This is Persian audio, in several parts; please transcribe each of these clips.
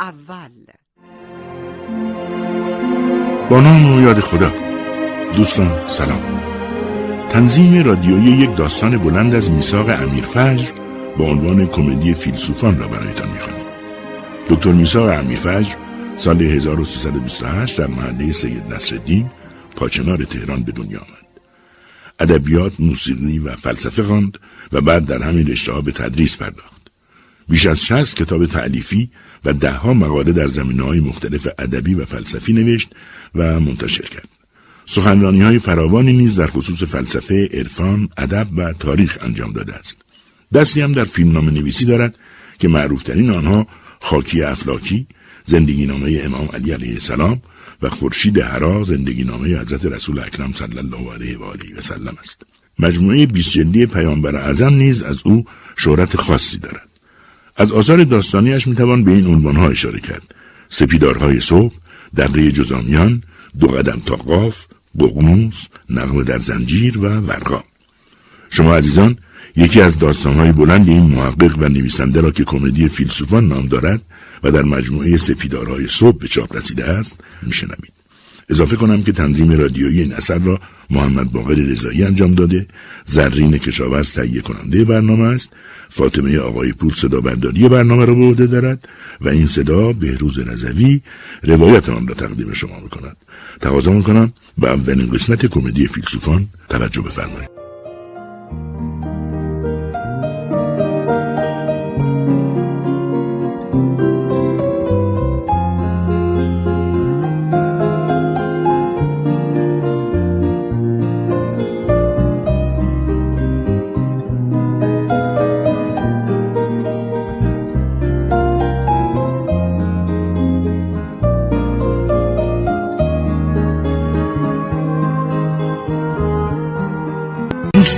اول. با نام و یاد خدا. دوستان سلام. تنظیم رادیویی یک داستان بلند از میثاق امیر فجر با عنوان کمدی فیلسوفان را برایتان می‌خوانیم. دکتر میثاق امیر فجر سال 1328 در محله سید نصرالدین پاچنار تهران به دنیا آمد. ادبیات موسیقی و فلسفه خواند و بعد در همین رشته به تدریس پرداخت. بیش از 60 کتاب تعلیفی و دهها مقاله در زمینه های مختلف ادبی و فلسفی نوشت و منتشر کرد. سخنرانی های فراوانی نیز در خصوص فلسفه، عرفان، ادب و تاریخ انجام داده است. دستی هم در فیلمنامه نویسی دارد که معروفترین آنها خاکی افلاکی، زندگی نامه امام علی علیه السلام و خورشید هرا زندگی نامه حضرت رسول اکرم صلی الله علیه و آله و سلم است. مجموعه 20 جلدی پیامبر اعظم نیز از او شهرت خاصی دارد. از آثار داستانیش می‌توان به این عنوانها اشاره کرد. سپیدارهای صبح دره جزامیان دو قدم تا قاف بغنوس نغمه در زنجیر و ورقا. شما عزیزان یکی از داستانهای بلند این محقق و نویسنده را که کمدی فیلسوفان نام دارد و در مجموعه سپیدارهای صبح به چاپ رسیده است میشنوید. اضافه کنم که تنظیم رادیویی این اثر را محمد باقر رضایی انجام داده. زرین کشاورز تهیه کننده برنامه است. فاطمه آقای پور صدا برداری برنامه را به عهده دارد و این صدا بهروز رضوی روایت آن را تقدیم شما می‌کند. تقاضا می‌کنم به اولین قسمت کمدی فیلسوفان توجه بفرمایید.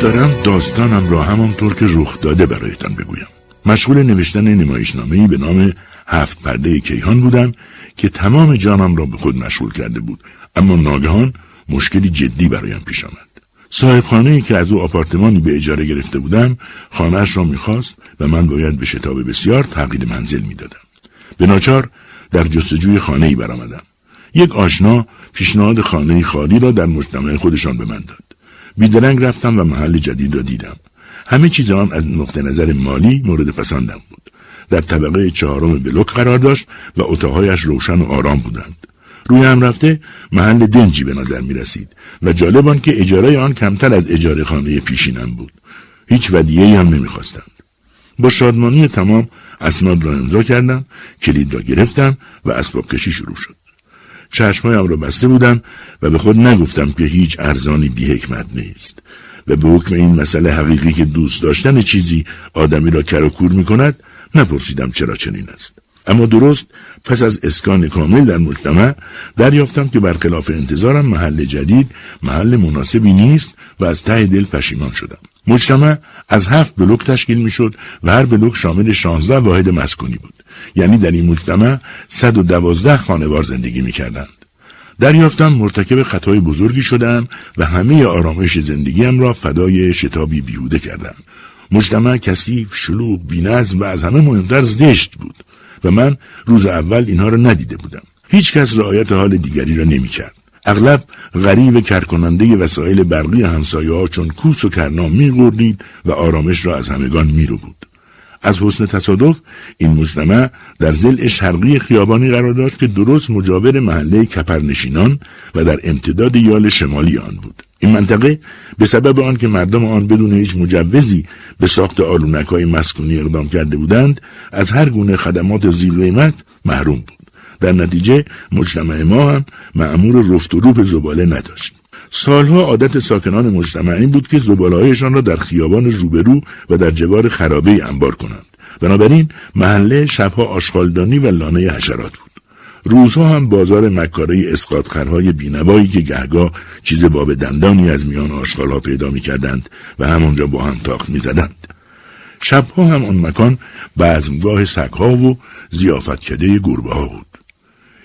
دارم؟ داستانم را همانطور که رخ داده برایتان بگویم. مشغول نوشتن نمایشنامه‌ای به نام هفت پرده کیهان بودم که تمام جانم را به خود مشغول کرده بود. اما ناگهان مشکلی جدی برایم پیش آمد. صاحب خانه که از او آپارتمانی به اجاره گرفته بودم خانهاش را می‌خواست و من باید به شتاب بسیار تغییر منزل می‌دادم. به ناچار در جستجوی خانه ای برآمدم. یک آشنا پیشنهاد خانه خالی را در مجتمع خودشان به من داد. بیدرنگ رفتم و محل جدید را دیدم. همه چیز آن از نقطه نظر مالی مورد پسندم بود. در طبقه چهارم بلوک قرار داشت و اتاقهایش روشن و آرام بودند. روی هم رفته محل دنجی به نظر می رسید و جالب آن که اجاره آن کمتر از اجاره خانه پیشینم بود. هیچ ودیه هم نمی‌خواستند با شادمانی تمام اسناد را امضا کردم کلید را گرفتم و اسباب کشی شروع شد. چشمهایم را بسته بودم و به خود نگفتم که هیچ ارزانی بی حکمت نیست. و به حکم این مسئله حقیقی که دوست داشتن چیزی آدمی را کراکور می کند نپرسیدم چرا چنین است. اما درست پس از اسکان کامل در مجتمع دریافتم که برخلاف انتظارم محل جدید محل مناسبی نیست و از ته دل پشیمان شدم. مجتمع از هفت بلوک تشکیل می‌شد و هر بلوک شامل شانزده واحد مسکونی بود. یعنی در این مجتمع صد و دوازده خانوار زندگی می‌کردند. دریافتم مرتکب خطای بزرگی شدم و همه آرامش زندگیم را فدای شتابی بیهوده کردم. مجتمع کثیف شلوغ بینظم و از همه مهمتر زشت بود و من روز اول اینها را ندیده بودم. هیچ کس رعایت حال دیگری را نمی‌کرد. اغلب غریب کرکننده وسایل برقی همسایه ها چون کوس و کرنا میگردید و آرامش را از همگان میرو بود از حسن تصادف این مجتمع در زل شرقی خیابانی قرار داشت که درست مجاور محله کپرنشینان و در امتداد یال شمالی آن بود. این منطقه به سبب آن که مردم آن بدون هیچ مجوزی به ساخت آلونک های مسکونی اقدام کرده بودند از هر گونه خدمات زیر قیمت محروم بود. در نتیجه مجتمع ما هم معمور رفت و روب زباله نداشت. سالها عادت ساکنان مجتمع این بود که زبالهایشان را در خیابان روبرو و در جوار خرابه انبار کنند. بنابراین محله شبها آشغالدانی و لانه حشرات بود. روزها هم بازار مکاره اسقاطخرهای بینوایی که گهگاه چیز باب دندانی از میان آشغالها پیدا می‌کردند و همانجا با هم تاخت می‌زدند. شبها هم آن مکان بزمگاه سگها و زیافتکده گربه ها بود.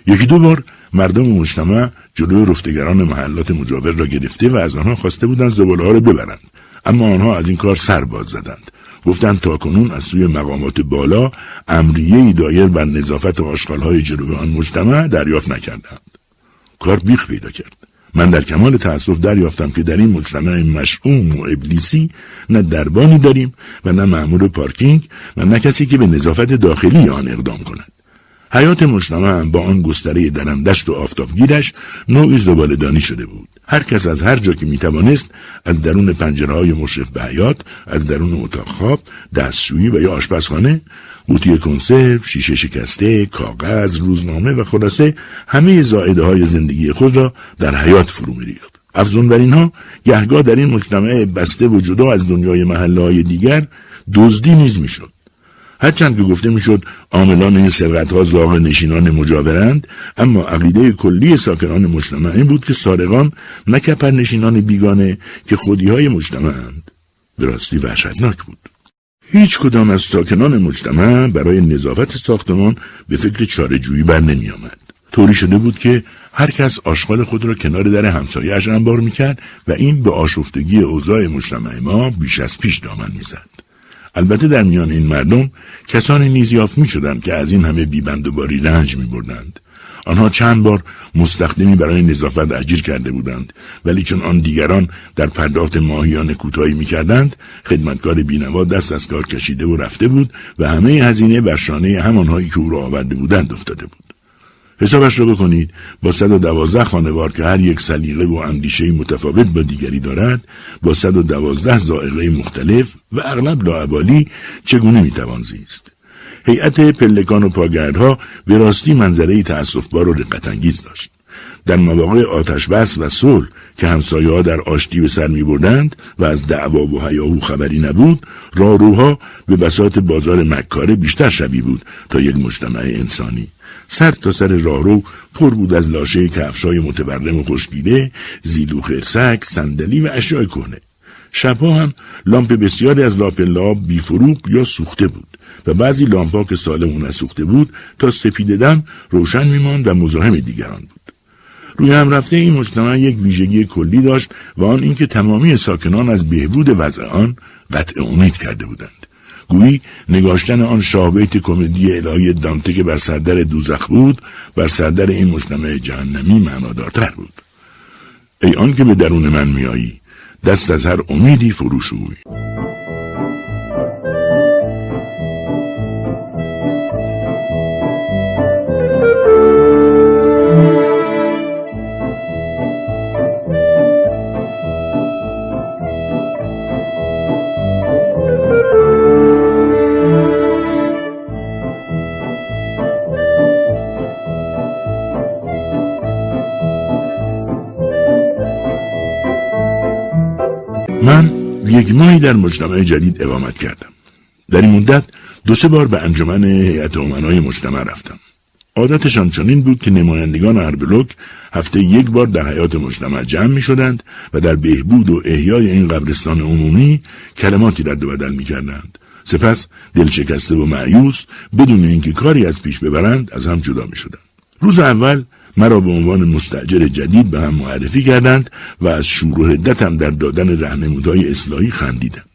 یکی دو بار مردم مجتمع جلوی رفتگران محلات مجاور را گرفته و از آنها خواسته بودند زباله ها را ببرند. اما آنها از این کار سر باز زدند. گفتند تاکنون از سوی مقامات بالا امریه دایر بر نظافت آشغالهای جلوی آن مجتمع دریافت نکردند. کار بیخ پیدا کرد. من در کمال تأسف دریافتم که در این مجتمع مشعوم و ابلیسی نه دربانی داریم و نه مأمور پارکینگ و نه کسی که به نظافت داخلی آن اقدام کند. حیات مجتمع با آن گستره درندشت و آفتابگیرش نوعی زبالدانی شده بود. هر کس از هر جا که می‌توانست از درون پنجره های مشرف به حیات از درون اتاق خواب دستشویی و یا آشپزخانه قوطی کنسرو شیشه شکسته کاغذ روزنامه و خلاصه همه زائده های زندگی خود را در حیات فرو میریخت. افزون بر اینها گهگاه در این مجتمع بسته و جدا از دنیای محله های دیگر دزدی نیز می‌شد. هرچند که گفته می‌شد عاملان این سرقت ها زاغ نشینان مجاورند اما عقیده کلی ساکنان مجتمع این بود که سارقان نه نشینان بیگانه که خودی های مجتمعند به راستی وحشتناک بود هیچ کدام از ساکنان مجتمع برای نظافت ساختمان به فکر چارجویی بر نمی آمد. طوری شده بود که هر کس آشغال خود را کنار در همسایهاش انبار می‌کرد و این به آشفتگی اوضاع مجتمع ما بیش از پیش دامن می‌زد. البته در میان این مردم کسانی نیز یافت می شدند که از این همه بیبند و باری رنج می بردند. آنها چند بار مستخدمی برای نظافت اجیر کرده بودند ولی چون آن دیگران در پرداخت ماهیان کوتاهی می‌کردند خدمتکار بینوا دست از کار کشیده و رفته بود و همه هزینه بر شانه همانهایی که او را آورده بودند افتاده بود حسابش را بکنید. با صد و دوازده خانوار که هر یک سلیقه و اندیشه متفاوت با دیگری دارد با صد و دوازده زائقه مختلف و اغلب لاعبالی چگونه می‌توان زیست؟ هیئت پلکان و پاگردها به راستی منظره تأسفبار و رقتانگیز داشت. در مواقع آتش بس و صلح که همسایه ها در آشتی به سر می بردند و از دعوا و هیاهو خبری نبود راروها به بساط بازار مکاره بیشتر شبیه بود تا یک مجتمع انسانی. سر تا سر راهرو پر بود از لاشه کفشای متورم و خشکیده زیدو خرسک صندلی و اشیاء کهنه. شبها هم لامپ بسیاری از لاپلاب بیفروغ یا سوخته بود و بعضی لامپا که سالم و نسوخته بود تا سپیده دم روشن میماند و مزاحم دیگران بود. روی هم رفته این مجتمع یک ویژگی کلی داشت و آن اینکه تمامی ساکنان از بهبود وضع آن قطع امید کرده بودند. گویی نگاشتن آن شابیت کمدی الهی دانته که بر سردر دوزخ بود بر سردر این مجتمع جهنمی معنادارتر بود. ای آن که به درون من میایی دست از هر امیدی فروشوی یک ماهی در مجتمع جدید اقامت کردم در این مدت دو سه بار به انجمن هیئت امنای مجتمع رفتم عادتشان چنین بود که نمایندگان هر بلوک هفته یک بار در حیات مجتمع جمع می شدند و در بهبود و احیای این قبرستان عمومی کلماتی رد و بدل می کردند. سپس دلشکسته و معیوس بدون اینکه کاری از پیش ببرند از هم جدا می شدند. روز اول مرا به عنوان مستجر جدید به هم معرفی کردند و از شور و حدتم در دادن رهنمودهای اصلاحی خندیدند.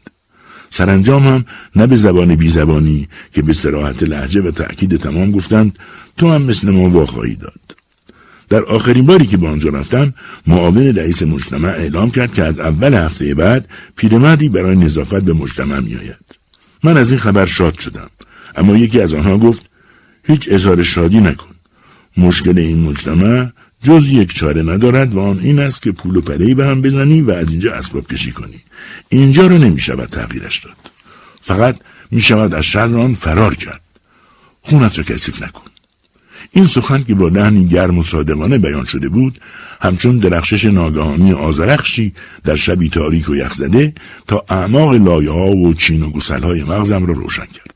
سرانجام هم نه به زبان بی زبانی که به سراحت لحجه و تأکید تمام گفتند تو هم مثل ما واخواهی داد. در آخرین باری که به آنجا رفتم معاون رئیس مجتمع اعلام کرد که از اول هفته بعد پیرمردی برای نظافت به مجتمع میآید من از این خبر شاد شدم اما یکی از آنها گفت هیچ اظهار شادی نکن مشکل این مجتمع جز یک چاره ندارد و آن این است که پول و پلهی به هم بزنی و از اینجا اسباب کشی کنی. اینجا را نمی شود تغییرش داد. فقط می شود از شر آن فرار کرد. خونت را کثیف نکن. این سخن که با لحنی گرم و صادقانه بیان شده بود همچون درخشش ناگهانی آزرخشی در شبی تاریک و یخزده تا اعماق لایه ها و چین و گسل های مغزم را روشن کرد.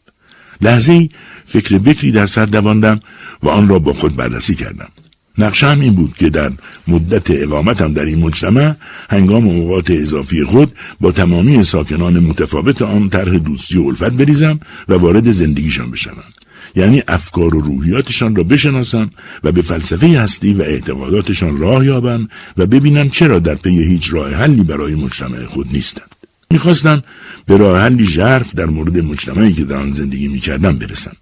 لحظه فکر بکری در سر دواندم و آن را با خود بررسی کردم. نقشم این بود که در مدت اقامتم در این مجتمع هنگام اوقات اضافی خود با تمامی ساکنان متفاوت آن طرح دوستی و الفت بریزم و وارد زندگیشان بشوم. یعنی افکار و روحیاتشان را بشناسم و به فلسفه هستی و اعتقاداتشان راه یابم و ببینم چرا در پی هیچ راه حلی برای مجتمع خود نیستند می‌خواستم به راه حلی ژرف در مورد مجتمعی که در آن زندگی می‌کردم برسم.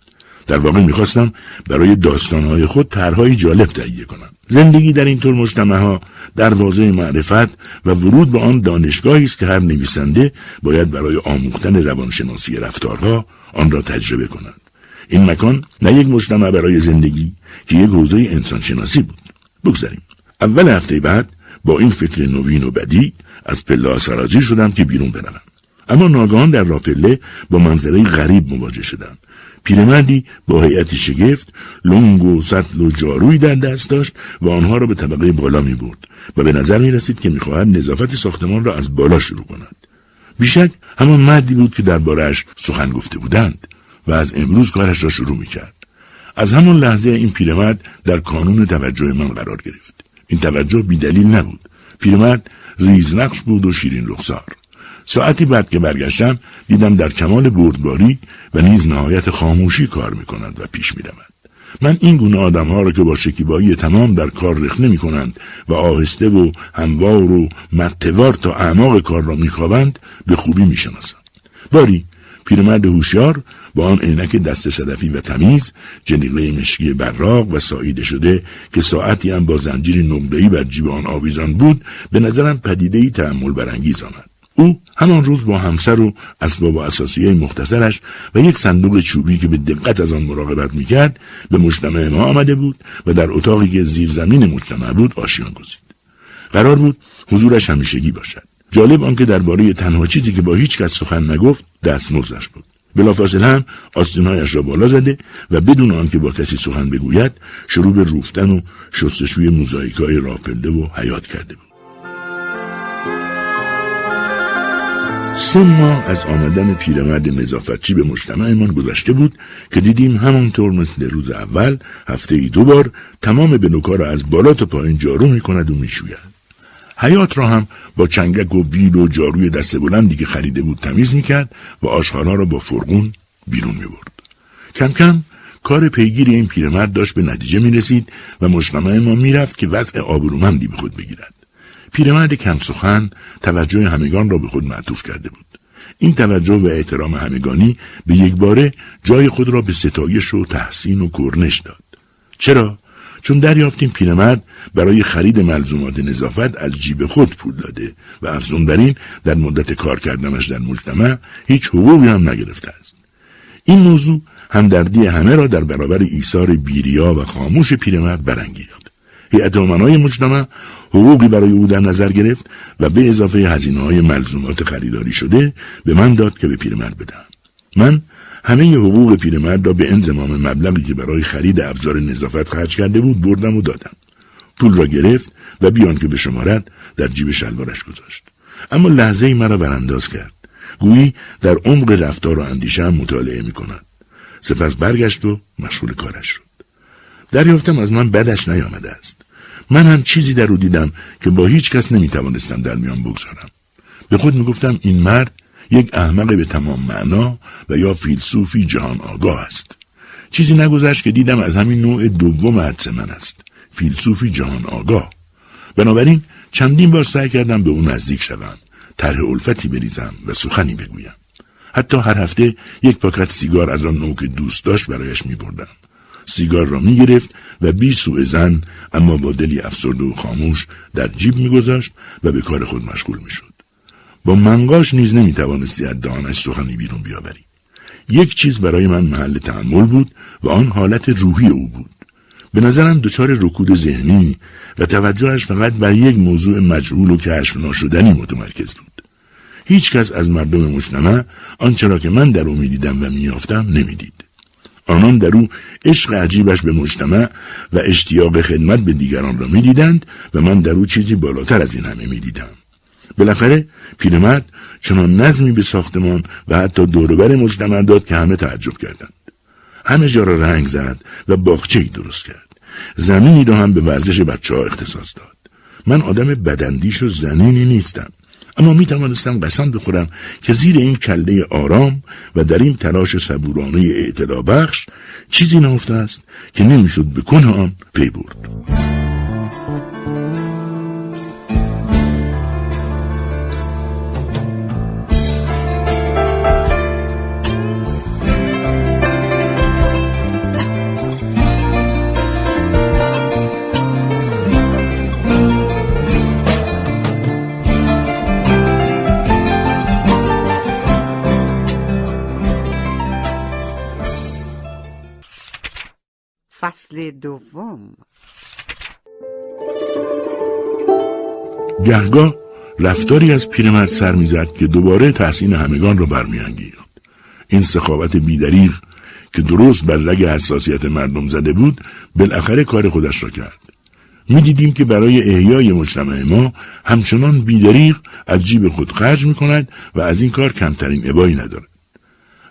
در واقع می‌خواستم برای داستانهای خود طرحهای جالب تهیه کنم. زندگی در این طور مجتمع ها دروازه معرفت و ورود به آن دانشگاهی است که هر نویسنده باید برای آموختن روانشناسی رفتارها آن را تجربه کند. این مکان نه یک مجتمع برای زندگی که یک حوزه انسانشناسی بود. بگذاریم. اول هفته بعد با این فکر نوین و بدی از پله سرازی شدم که بیرون بروم. اما ناگهان در راه پله با منظره غریب مواجه شدم. پیرمردی با هیئت شگفت لنگ و سطل و جاروی در دست داشت و آنها را به طبقه بالا می برد و به نظر می رسید که می‌خواهد نظافت ساختمان را از بالا شروع کند. بیشک همان مردی بود که دربارهاش سخن گفته بودند و از امروز کارش را شروع می کرد. از همان لحظه این پیرمرد در کانون توجه من قرار گرفت. این توجه بیدلیل نبود. پیرمرد ریزنقش بود و شیرین رخسار. ساعتی بعد که برگشتم دیدم در کمال بردباری و نیز نهایت خاموشی کار می کند و پیش می من این گونه آدم ها را که با شکیبایی تمام در کار رخ نمی کنند و آهسته و هموار و متوار تا اعماق کار را میخوابند به خوبی می‌شناسم. باری پیرمرد هوشیار با آن عینک دست صدفی و تمیز جنیقه مشکی براق و ساییده شده که ساعتی هم با زنجیری نقره‌ای بر جیب آن آویزان بود به نظرم پدیدهای تحمل برانگیز آمد. او همان روز با همسر و اسباب و اساسیه مختصرش و یک صندوق چوبی که به دقت از آن مراقبت می‌کرد به مجتمع ما آمده بود و در اتاقی که زیر زمین مجتمع بود آشیان گزید. قرار بود حضورش همیشگی باشد. جالب آنکه درباره تنها چیزی که با هیچ کس سخن نگفت دستمزدش بود. بلافاصله هم آستینهایش را بالا زده و بدون آنکه با کسی سخن بگوید شروع به روفتن و شستشوی موزاییکای راپله و حیات کرده بود. سه ماه از آمدن پیرمرد نظافتچی به مجتمعمان گذشته بود که دیدیم همانطور مثل روز اول هفته ای دو بار تمام بنوکا را از بالا تا پایین جارو می کند و می شوید. حیات را هم با چنگک و بیل و جاروی دست بلندی که خریده بود تمیز می کرد و آشخانه را با فرغون بیرون می برد. کم کم کار پیگیر این پیرمرد داشت به نتیجه می رسید و مجتمع ما می رفت که وضع آبرومندی به خود بگیرد. پیرمرد کم سخن توجه همگان را به خود معطوف کرده بود. این توجه و احترام همگانی به یک باره جای خود را به ستایش و تحسین و کرنش داد. چرا؟ چون دریافتیم پیرمرد برای خرید ملزومات نظافت از جیب خود پول داده و افزون بر این در مدت کار کردنش در مجتمع هیچ حقوقی هم نگرفته است. این موضوع همدردی همه را در برابر ایثار بیریا و خاموش پیرمرد برانگیخت. هیئت امنای مجتمع حقوقی برای او در نظر گرفت و به اضافه هزینه های ملزومات خریداری شده به من داد که به پیرمرد بدم. من همه حقوق پیرمرد را به انضمام مبلغی که برای خرید ابزار نظافت خرج کرده بود بردم و دادم. پول را گرفت و بیان که به شمارت در جیب شلوارش گذاشت. اما لحظه ای مرا برانداز کرد. گویی در عمق رفتار و اندیشه مطالعه می کند. سپس برگشت و مشغول کارش شد. دریافتم از من بدش نیامده است. من هم چیزی در او دیدم که با هیچ کس نمی توانستم در میان بگذارم. به خود می گفتم این مرد یک احمق به تمام معنا و یا فیلسوفی جهان آگاه است. چیزی نگذشت که دیدم از همین نوع دوم حدس من است. فیلسوفی جهان آگاه. بنابراین چندین بار سعی کردم به او نزدیک شوم. طرح الفتی بریزم و سخنی بگویم. حتی هر هفته یک پاکت سیگار از آن نوع که دوست داشت برایش می بردم. سیگار را می گرفت و بی سوء زن اما با دلی افسرده و خاموش در جیب میگذاشت و به کار خود مشغول می‌شد. با منقاش نیز نمی توانستی از دهانش سخنی بیرون بیاوری. یک چیز برای من محل تحمل بود و آن حالت روحی او بود. به نظرم دچار رکود ذهنی و توجهش فقط بر یک موضوع مجهول و کشف ناشدنی متمرکز بود. هیچ کس از مردم مجتمع آنچه را که من در او می‌دیدم و میافتم نمی‌دید. آنان در او عشق عجیبش به مجتمع و اشتیاق خدمت به دیگران را می‌دیدند و من در او چیزی بالاتر از این همه می‌دیدم. بالاخره پیرمرد چنان نظمی به ساختمان و حتی دوربر مجتمع داد که همه تعجب کردند. همه جا را رنگ زد و باغچه درست کرد. زمینی را هم به ورزش بچه ها اختصاص داد. من آدم بدندیش و زنینی نیستم. اما می توانستم قسم بخورم که زیر این کله آرام و در این تلاش صبورانه اعتدا بخش چیزی نهفته است که نمی‌شد به کنه آن پی برد. فصل دوم. گهگاه رفتاری از پیرمرد سر می‌زد که دوباره تحسین همگان را برمیانگیخت. این سخاوت بیدریغ که درست بر رگ حساسیت مردم زده بود بالاخره کار خودش را کرد. می‌دیدیم که برای احیای مجتمع ما همچنان بیدریغ از جیب خود خرج می کند و از این کار کمترین ابایی ندارد.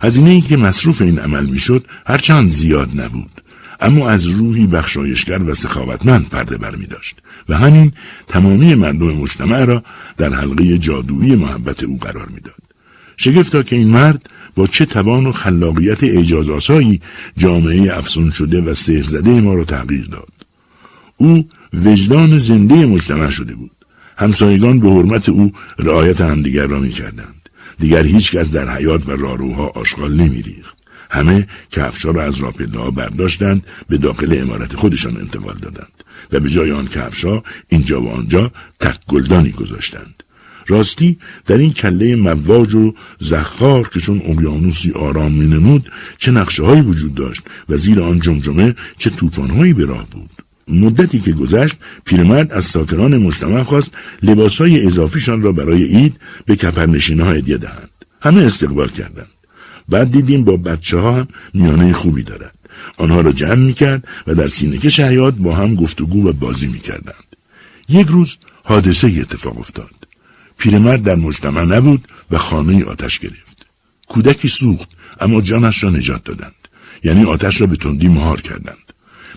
هزینه ای که مصروف این عمل می‌شد هرچند زیاد نبود. اما از روحی بخشایشگر و سخاوتمند پرده بر می داشت و همین تمامی مردم مجتمع را در حلقه جادویی محبت او قرار می‌داد. شگفتا که این مرد با چه توان و خلاقیت اعجاز آسایی جامعه افسون شده و سهرزده ما را تغییر داد. او وجدان زنده مجتمع شده بود. همسایگان به حرمت او رعایت همدیگر را می کردند. دیگر هیچ کس در حیات و راروها آشغال نمی ریخت. همه کفشا را از راپله برداشتند به داخل امارت خودشان انتقال دادند و به جای آن کفشا اینجا و آنجا تک گلدانی گذاشتند. راستی در این کله مواج و زخار که چون اقیانوسی آرام می نمود چه نقشه هایی وجود داشت و زیر آن جمجمه چه طوفانهایی به راه بود. مدتی که گذشت پیرمرد از ساکنان مجتمع خواست لباسهای اضافیشان را برای عید به کپرنشین ها هدیه دهند همه استقبال کردند بعد دیدیم با بچه ها هم میانه خوبی دارد آنها را جمع می‌کرد و در سینکش حیات با هم گفتگو و بازی می‌کردند. یک روز حادثه اتفاق افتاد. پیرمرد در مجتمع نبود و خانه آتش گرفت. کودکی سوخت اما جانش را نجات دادند. یعنی آتش را به تندی مهار کردند.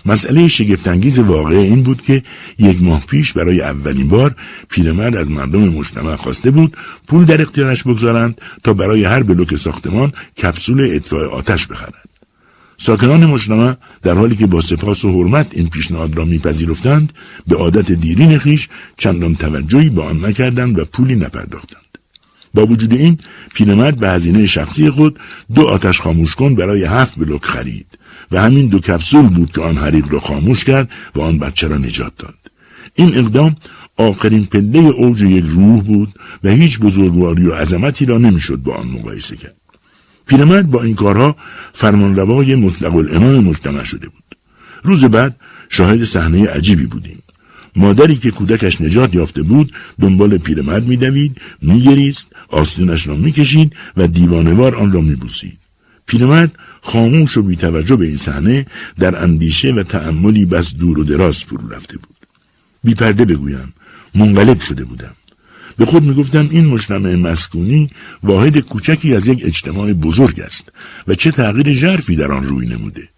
مسئله شگفتانگیز واقع این بود که یک ماه پیش برای اولین بار پیرمرد از مردم مجتمع خواسته بود پول در اختیارش بگذارند تا برای هر بلوک ساختمان کپسول اطفاء آتش بخرند ساکنان مجتمع در حالی که با سپاس و حرمت این پیشنهاد را میپذیرفتند به عادت دیرین خیش چندان توجهی به آن نکردند و پولی نپرداختند. با وجود این پیرمرد به هزینه شخصی خود دو آتش خاموش کن برای هفت بلوک خرید. و همین دو کپسول بود که آن حریق را خاموش کرد و آن بچه را نجات داد. این اقدام آخرین پله اوج یک روح بود و هیچ بزرگواری و عظمتی را نمی‌شد با آن مقایسه کرد. پیرمرد با این کارها فرمانروای مطلق العنان مجتمع شده بود. روز بعد شاهد صحنه عجیبی بودیم. مادری که کودکش نجات یافته بود دنبال پیرمرد میدوید میگریست آستینش را می‌کشید و دیوانوار آن را میبوسید. پیرمرد خاموش و بیتوجه به این صحنه در اندیشه و تأملی بس دور و دراز فرو رفته بود. بیپرده بگویم منقلب شده بودم. به خود می‌گفتم این مجتمع مسکونی واحد کوچکی از یک اجتماع بزرگ است و چه تغییر ژرفی در آن روی نموده.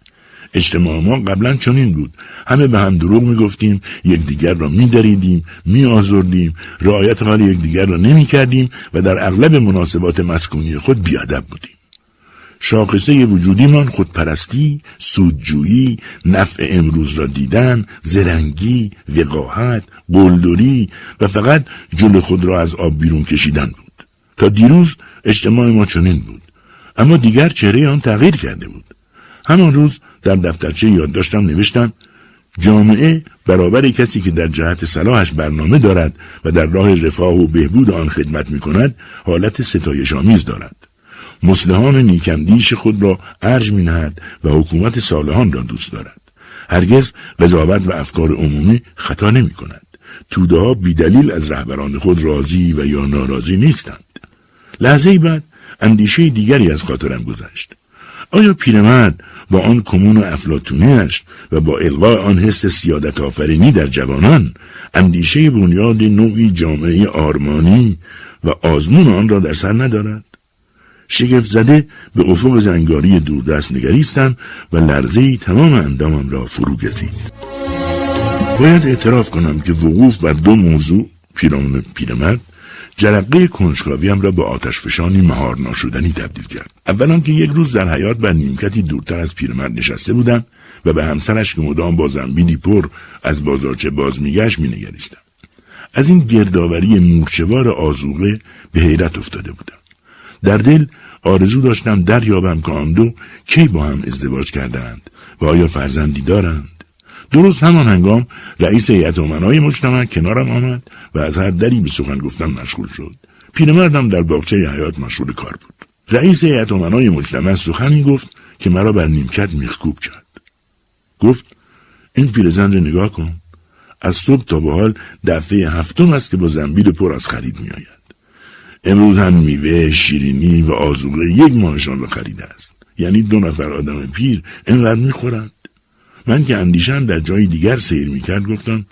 اجتماع ما قبلا چنین بود. همه به هم دروغ می‌گفتیم یکدیگر را میدریدیم میآزردیم رعایت حال یکدیگر را نمی‌کردیم و در اغلب مناسبات مسکونی خود بیادب بودیم. شاخصه وجودیمان خودپرستی، سودجویی، نفع امروز را دیدن، زرنگی، وقاحت، قلدری و فقط جل خود را از آب بیرون کشیدن بود. تا دیروز اجتماع ما چنین بود. اما دیگر چهره آن تغییر کرده بود. همان روز در دفترچه یادداشتم نوشتم جامعه برابر کسی که در جهت صلاحش برنامه دارد و در راه رفاه و بهبود آن خدمت می کند حالت ستایش آمیز دارد. مسلحان نیکندیش خود را ارج می نهد و حکومت صالحان را دوست دارد. هرگز قضاوت و افکار عمومی خطا نمی کند. توده ها بیدلیل از رهبران خود راضی و یا ناراضی نیستند. لحظه بعد اندیشه دیگری از خاطرم گذشت. آیا پیرمرد با آن کمون افلاتونیش و با القای آن حس سیادت آفرینی در جوانان اندیشه بنیاد نوعی جامعه آرمانی و آزمون آن را در سر ندارد؟ شگفت زده به افق زنگاری دوردست نگریستم و لرزه تمام اندامم را فرو گزید. باید اعتراف کنم که وقوف بر دو موضوع پیرامون پیرمرد جرقه کنجکاویم را به آتش فشانی مهار ناشدنی تبدیل کرد. اولا که یک روز در حیات بر نیمکتی دورتر از پیرمرد نشسته بودم و به همسرش که مدام با زنبیلی پر از بازارچه باز میگشت مینگریستم از این گردآوری مورچهوار آزوغه به حیرت افتاده بودم. در دل آرزو داشتم دریابم که آن دو کی با هم ازدواج کردند و آیا فرزندی دارند. درست همان هنگام رئیس هیئت امنای مجتمع کنارم آمد و از هر دری به سخن گفتن مشغول شد. پیرمردم در باغچه حیات مشغول کار بود. رئیس هیئت امنای مجتمع سخنی گفت که مرا بر نیمکت میخکوب کرد. گفت این پیرزن رو نگاه کن. از صبح تا به حال دفعه هفتم است که با زنبیل پر از خرید میآید. امروز هم میوه شیرینی و آزوغه یک ماهشان را خریده است. یعنی دو نفر آدم پیر اینقدر می‌خورند. من که اندیشم در جای دیگر سیر می‌کرد گفتم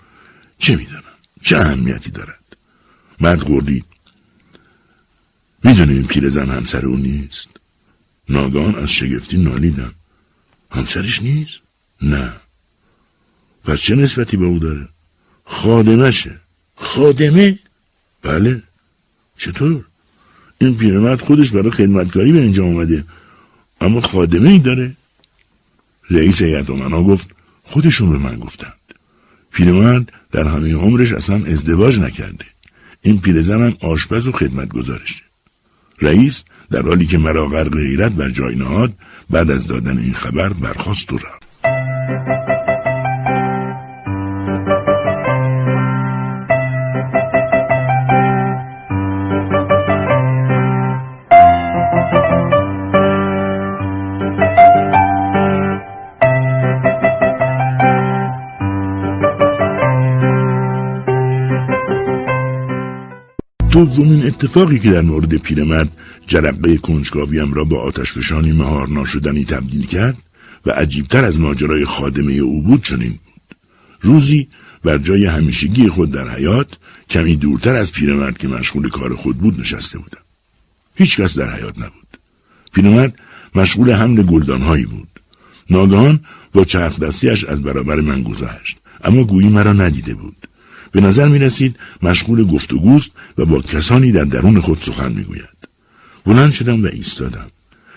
چه می‌دانم؟ چه اهمیتی دارد؟ مرد گردید می‌دونی این پیرزن همسر او نیست؟ ناگان از شگفتی نالیدم. همسرش نیست؟ نه. پس چه نسبتی به او داره؟ خادمشه. خادمه؟ بله. چطور؟ این پیرمرد خودش برای خدمتکاری به اینجا اومده. اما خادمه ای داره. رئیس هیئت امنا گفت خودشون به من گفتند. پیرمرد در همه عمرش اصلا ازدواج نکرده. این پیرزن هم آشپز و خدمت گذارشه رئیس در حالی که مرا غرق حیرت بر جای نهاد بعد از دادن این خبر برخواست و رفت. دومین اتفاقی که در مورد پیرمرد جرقه کنجکاویم را با آتش فشانی مهار ناشدنی تبدیل کرد و عجیبتر از ماجرای خادمه او بود چنین بود. روزی بر جای همیشگی خود در حیات کمی دورتر از پیرمرد که مشغول کار خود بود نشسته بودم. هیچ کس در حیات نبود. پیرمرد مشغول حمل گلدانهایی بود. ناگهان با چرخ دستیش از برابر من گذشت اما گویی مرا ندیده بود. به نظر می رسید مشغول گفتگوست و با کسانی در درون خود سخن می گوید. بلند شدم و ایستادم.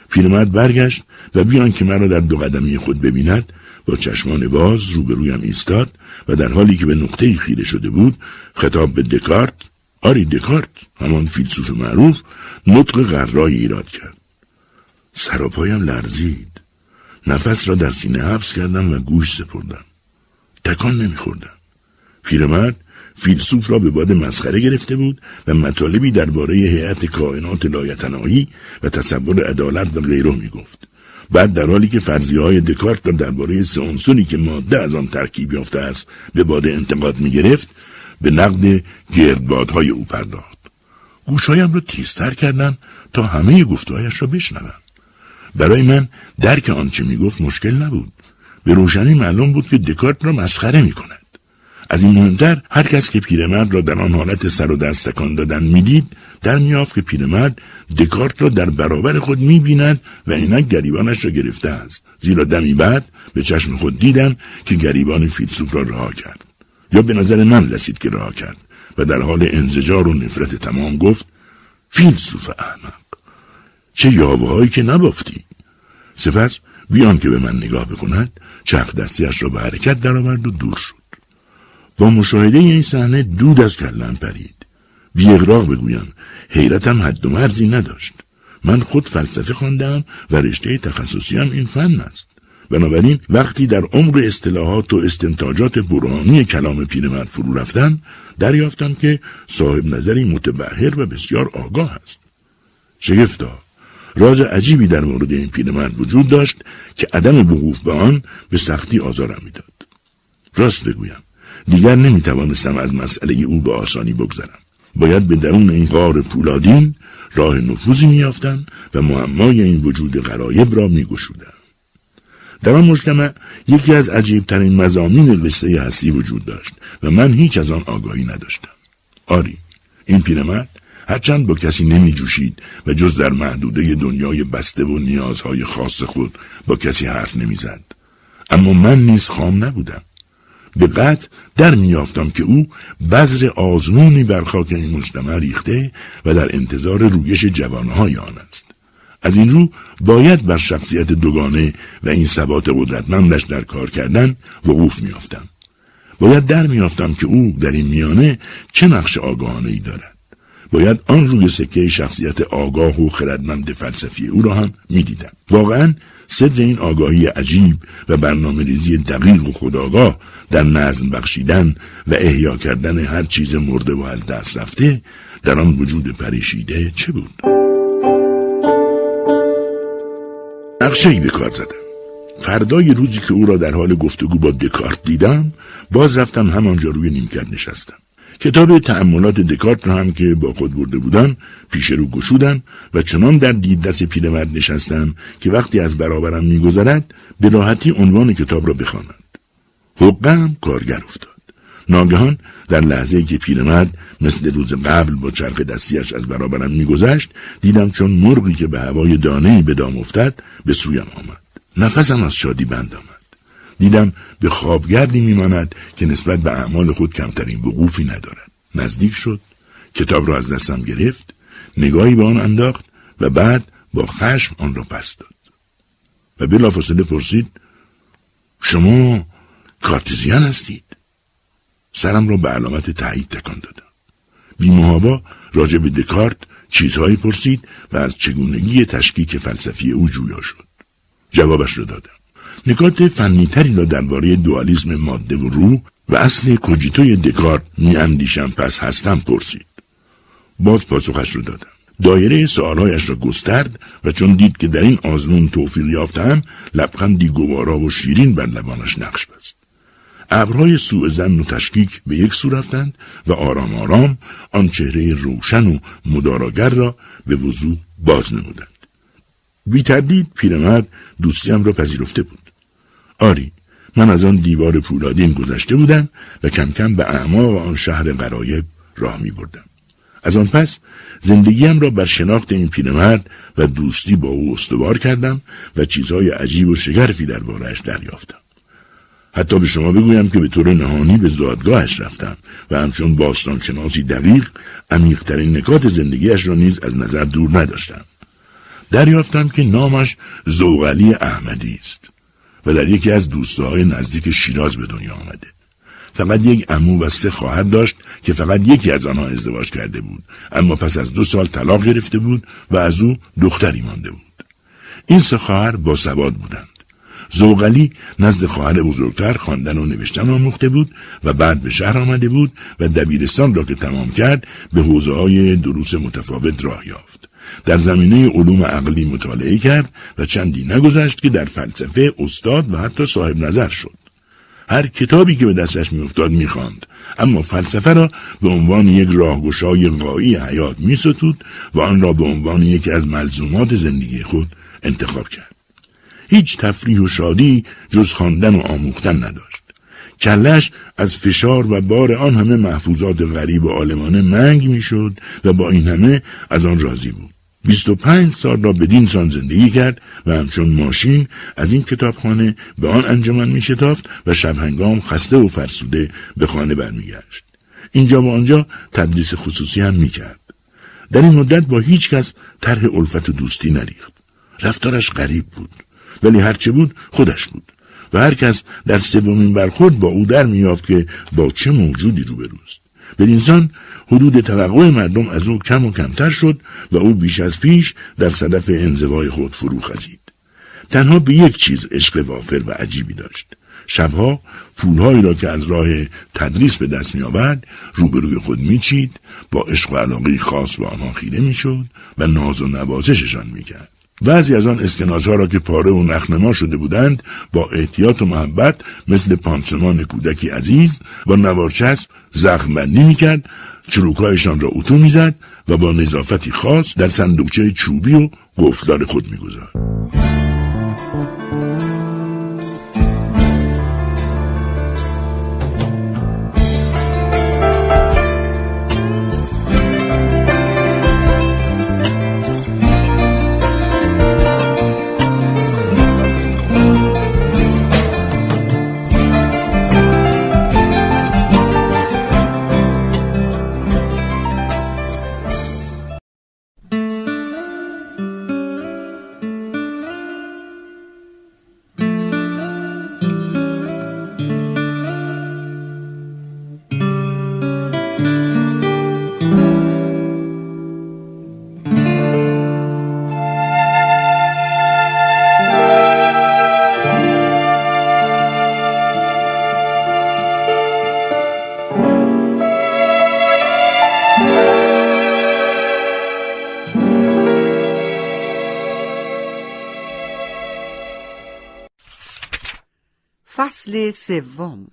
پیرمرد برگشت و بیان که مرا در دو قدمی خود ببیند با چشمان باز روبرویم ایستاد و در حالی که به نقطه خیره شده بود خطاب به دکارت آری دکارت همان فیلسوف معروف نطق غرای ایراد کرد سراپایم لرزید نفس را در سینه حبس کردم و گوش سپردم تکان نمیخوردم پیرمرد فیلسوف را به باد مسخره گرفته بود و مطالبی درباره هیئت کائنات لایتناهی و تصور عدالت و غیره می‌گفت. بعد در حالی که فرضیه های دکارت را درباره سه که ماده از آن ترکیب یافته است به باد انتقاد می‌گرفت به نقد گردبادهای او پرداخت. گوشهایم را تیزتر کردم تا همه گفتهایش را بشنوم برای من درک آنچه می‌گفت مشکل نبود. به روشنی معلوم بود که دکارت را مسخره می‌کند. از این مهمتر هر کس که پیرمرد را در آن حالت سر و دست تکان دادن می‌دید در میافت که پیرمرد دکارت را در برابر خود می‌بیند و اینک گریبانش را گرفته است. زیرا دمی بعد به چشم خود دیدم که گریبان فیلسوف را رها کرد. یا به نظر من رسید که رها کرد و در حال انزجار و نفرت تمام گفت فیلسوف احمق چه یاوه هایی که نبافتی؟ سپس بیان که به من نگاه بکند چرخ دستیش را به حرکت درآورد و دور شد. با مشاهده این صحنه دود از کلم پرید. بی اغراق بگویم حیرتم حد و مرزی نداشت. من خود فلسفه خواندم و رشته تخصصیم این فن است. بنابراین وقتی در عمق اصطلاحات و استنتاجات برهانی کلام پیرمرد فرو رفتم دریافتم که صاحب نظری متبهر و بسیار آگاه است. شگفتا راز عجیبی در مورد این پیرمرد وجود داشت که عدم وقوف به آن به سختی آزارم می‌داد. راست بگویم دیگر نمی‌توانستم از مسئله او به آسانی بگذرم. باید به درون این غار پولادین راه نفوذی میافتم و معمای این وجود غرایب را میگشودم. در آن مجتمع یکی از عجیبترین مزامین قصه هستی وجود داشت و من هیچ از آن آگاهی نداشتم. آری این پیرمرد هرچند با کسی نمی جوشید و جز در محدوده دنیای بسته و نیازهای خاص خود با کسی حرف نمی‌زد. اما من نیز خام نبودم. به قطع در میافتم که او بذر آزمونی بر خاک این مجتمع ریخته و در انتظار رویش جوانهای آن است. از این رو باید بر شخصیت دوگانه و این ثبات قدرتمندش در کار کردن وقوف میافتم باید در میافتم که او در این میانه چه نقش آگاهانه ای دارد. باید آن روی سکه شخصیت آگاه و خردمند فلسفی او را هم می‌دیدم. واقعا صدر این آگاهی عجیب و برنامه ریزی دقیق و خداگاه در نظم بخشیدن و احیا کردن هر چیز مرده و از دست رفته در آن وجود پریشیده چه بود؟ نقشه ای به کار زدم فردای روزی که او را در حال گفتگو با دکارت دیدم باز رفتم همانجا روی نیمکت نشستم کتاب تأملات دکارت را هم که با خود برده بودم پیش رو گشودم و چنان در دید دست پیرمرد نشستم که وقتی از برابرم میگذرد به راحتی عنوان کتاب را بخواند. حقم کارگر افتاد. ناگهان در لحظه که پیرمرد مثل روز قبل با چرخ دستیش از برابرم میگذشت دیدم چون مرغی که به هوای دانهای به دام افتد به سویم آمد. نفسم از شادی بند آمد دیدم به خوابگردی میماند که نسبت به اعمال خود کمترین وقوفی ندارد. نزدیک شد کتاب را از دستم گرفت نگاهی به آن انداخت و بعد با خشم آن را پس داد. و بلافاصله پرسید شما کارتزیان هستید؟ سرم را به علامت تایید تکان دادم. بیمهابا راجع به دکارت چیزهایی پرسید و از چگونگی تشکیک فلسفی او جویا شد. جوابش را دادم. نکات فنیتری را درباره دوالیزم ماده و روح و اصل کجیتوی دکارت میاندیشم پس هستم پرسید. باز پاسخش را دادم. دایره سوالهایش را گسترد و چون دید که در این آزمون توفیق یافتم لبخندی گوارا و شیرین بر لبانش نقش بست. ابرهای سوء زن و تشکیک به یک سو رفتند و آرام آرام آن چهره روشن و مداراگر را به وضوع باز نمودند. بی تردید پیرمرد دوستیم را پذیرفته بود. آری من از آن دیوار پولادین گذشته بودم و کم کم به اعماق آن شهر غرایب راه می بردم. از آن پس زندگیم را بر شناخت این پیرمرد و دوستی با او استوار کردم و چیزهای عجیب و شگرفی دربارهاش دریافتم. حتی به شما بگویم که به طور نهانی به زادگاهش رفتم و همچون باستانشناسی دقیق عمیقترین نکات زندگیش را نیز از نظر دور نداشتم. دریافتم که نامش زوغلی احمدی است. و در یکی از دوستهای نزدیک شیراز به دنیا آمده. فقط یک امو و سه خواهر داشت که فقط یکی از آنها ازدواج کرده بود. اما پس از دو سال طلاق گرفته بود و از او دختری مانده بود. این سه خواهر با سواد بودند. زوغلی نزد خواهر بزرگتر خواندن و نوشتن آموخته بود و بعد به شهر آمده بود و دبیرستان را که تمام کرد به حوزه های دروس متفاوت راه یافت. در زمینه علوم عقلی مطالعه کرد و چندی نگذشت که در فلسفه استاد و حتی صاحب نظر شد. هر کتابی که به دستش میافتاد می‌خواند. اما فلسفه را به عنوان یک راهگشای غایی حیات میستود و آن را به عنوان یکی از ملزومات زندگی خود انتخاب کرد. هیچ تفریح و شادی جز خواندن و آموختن نداشت. کلش از فشار و بار آن همه محفوظات غریب و آلمانه منگ می‌شد و با این همه از آن راضی بود. 25 سال را بدین سان زندگی کرد و همچون ماشین از این کتابخانه به آن انجمن می شتافت و شبهنگام خسته و فرسوده به خانه برمیگشت. اینجا و آنجا تدریس خصوصی هم می کرد. در این مدت با هیچ کس طرح الفت و دوستی نریخت. رفتارش غریب بود. ولی هرچه بود خودش بود. و هر کس در سومین برخورد با او در میافت که با چه موجودی روبروست. بدینسان حدود توقع مردم از او کم و کمتر شد و او بیش از پیش در صدف انزوای خود فرو خزید. تنها به یک چیز عشق وافر و عجیبی داشت. شبها پولهایی را که از راه تدریس به دست می آورد روبروی خود میچید با عشق و علاقه خاص به آنها خیره می‌شد و ناز و نوازششان می‌کرد بعضی از آن اسکناسها را که پاره و نخنما شده بودند با احتیاط و محبت مثل پانسمان کودکی عزیز با نوارچسب زخم بندی می‌کرد چروکهایشان را اتو می‌زد و با نظافتی خاص در صندوقچه چوبی و گفتار خود می‌گذارد فصل سوم.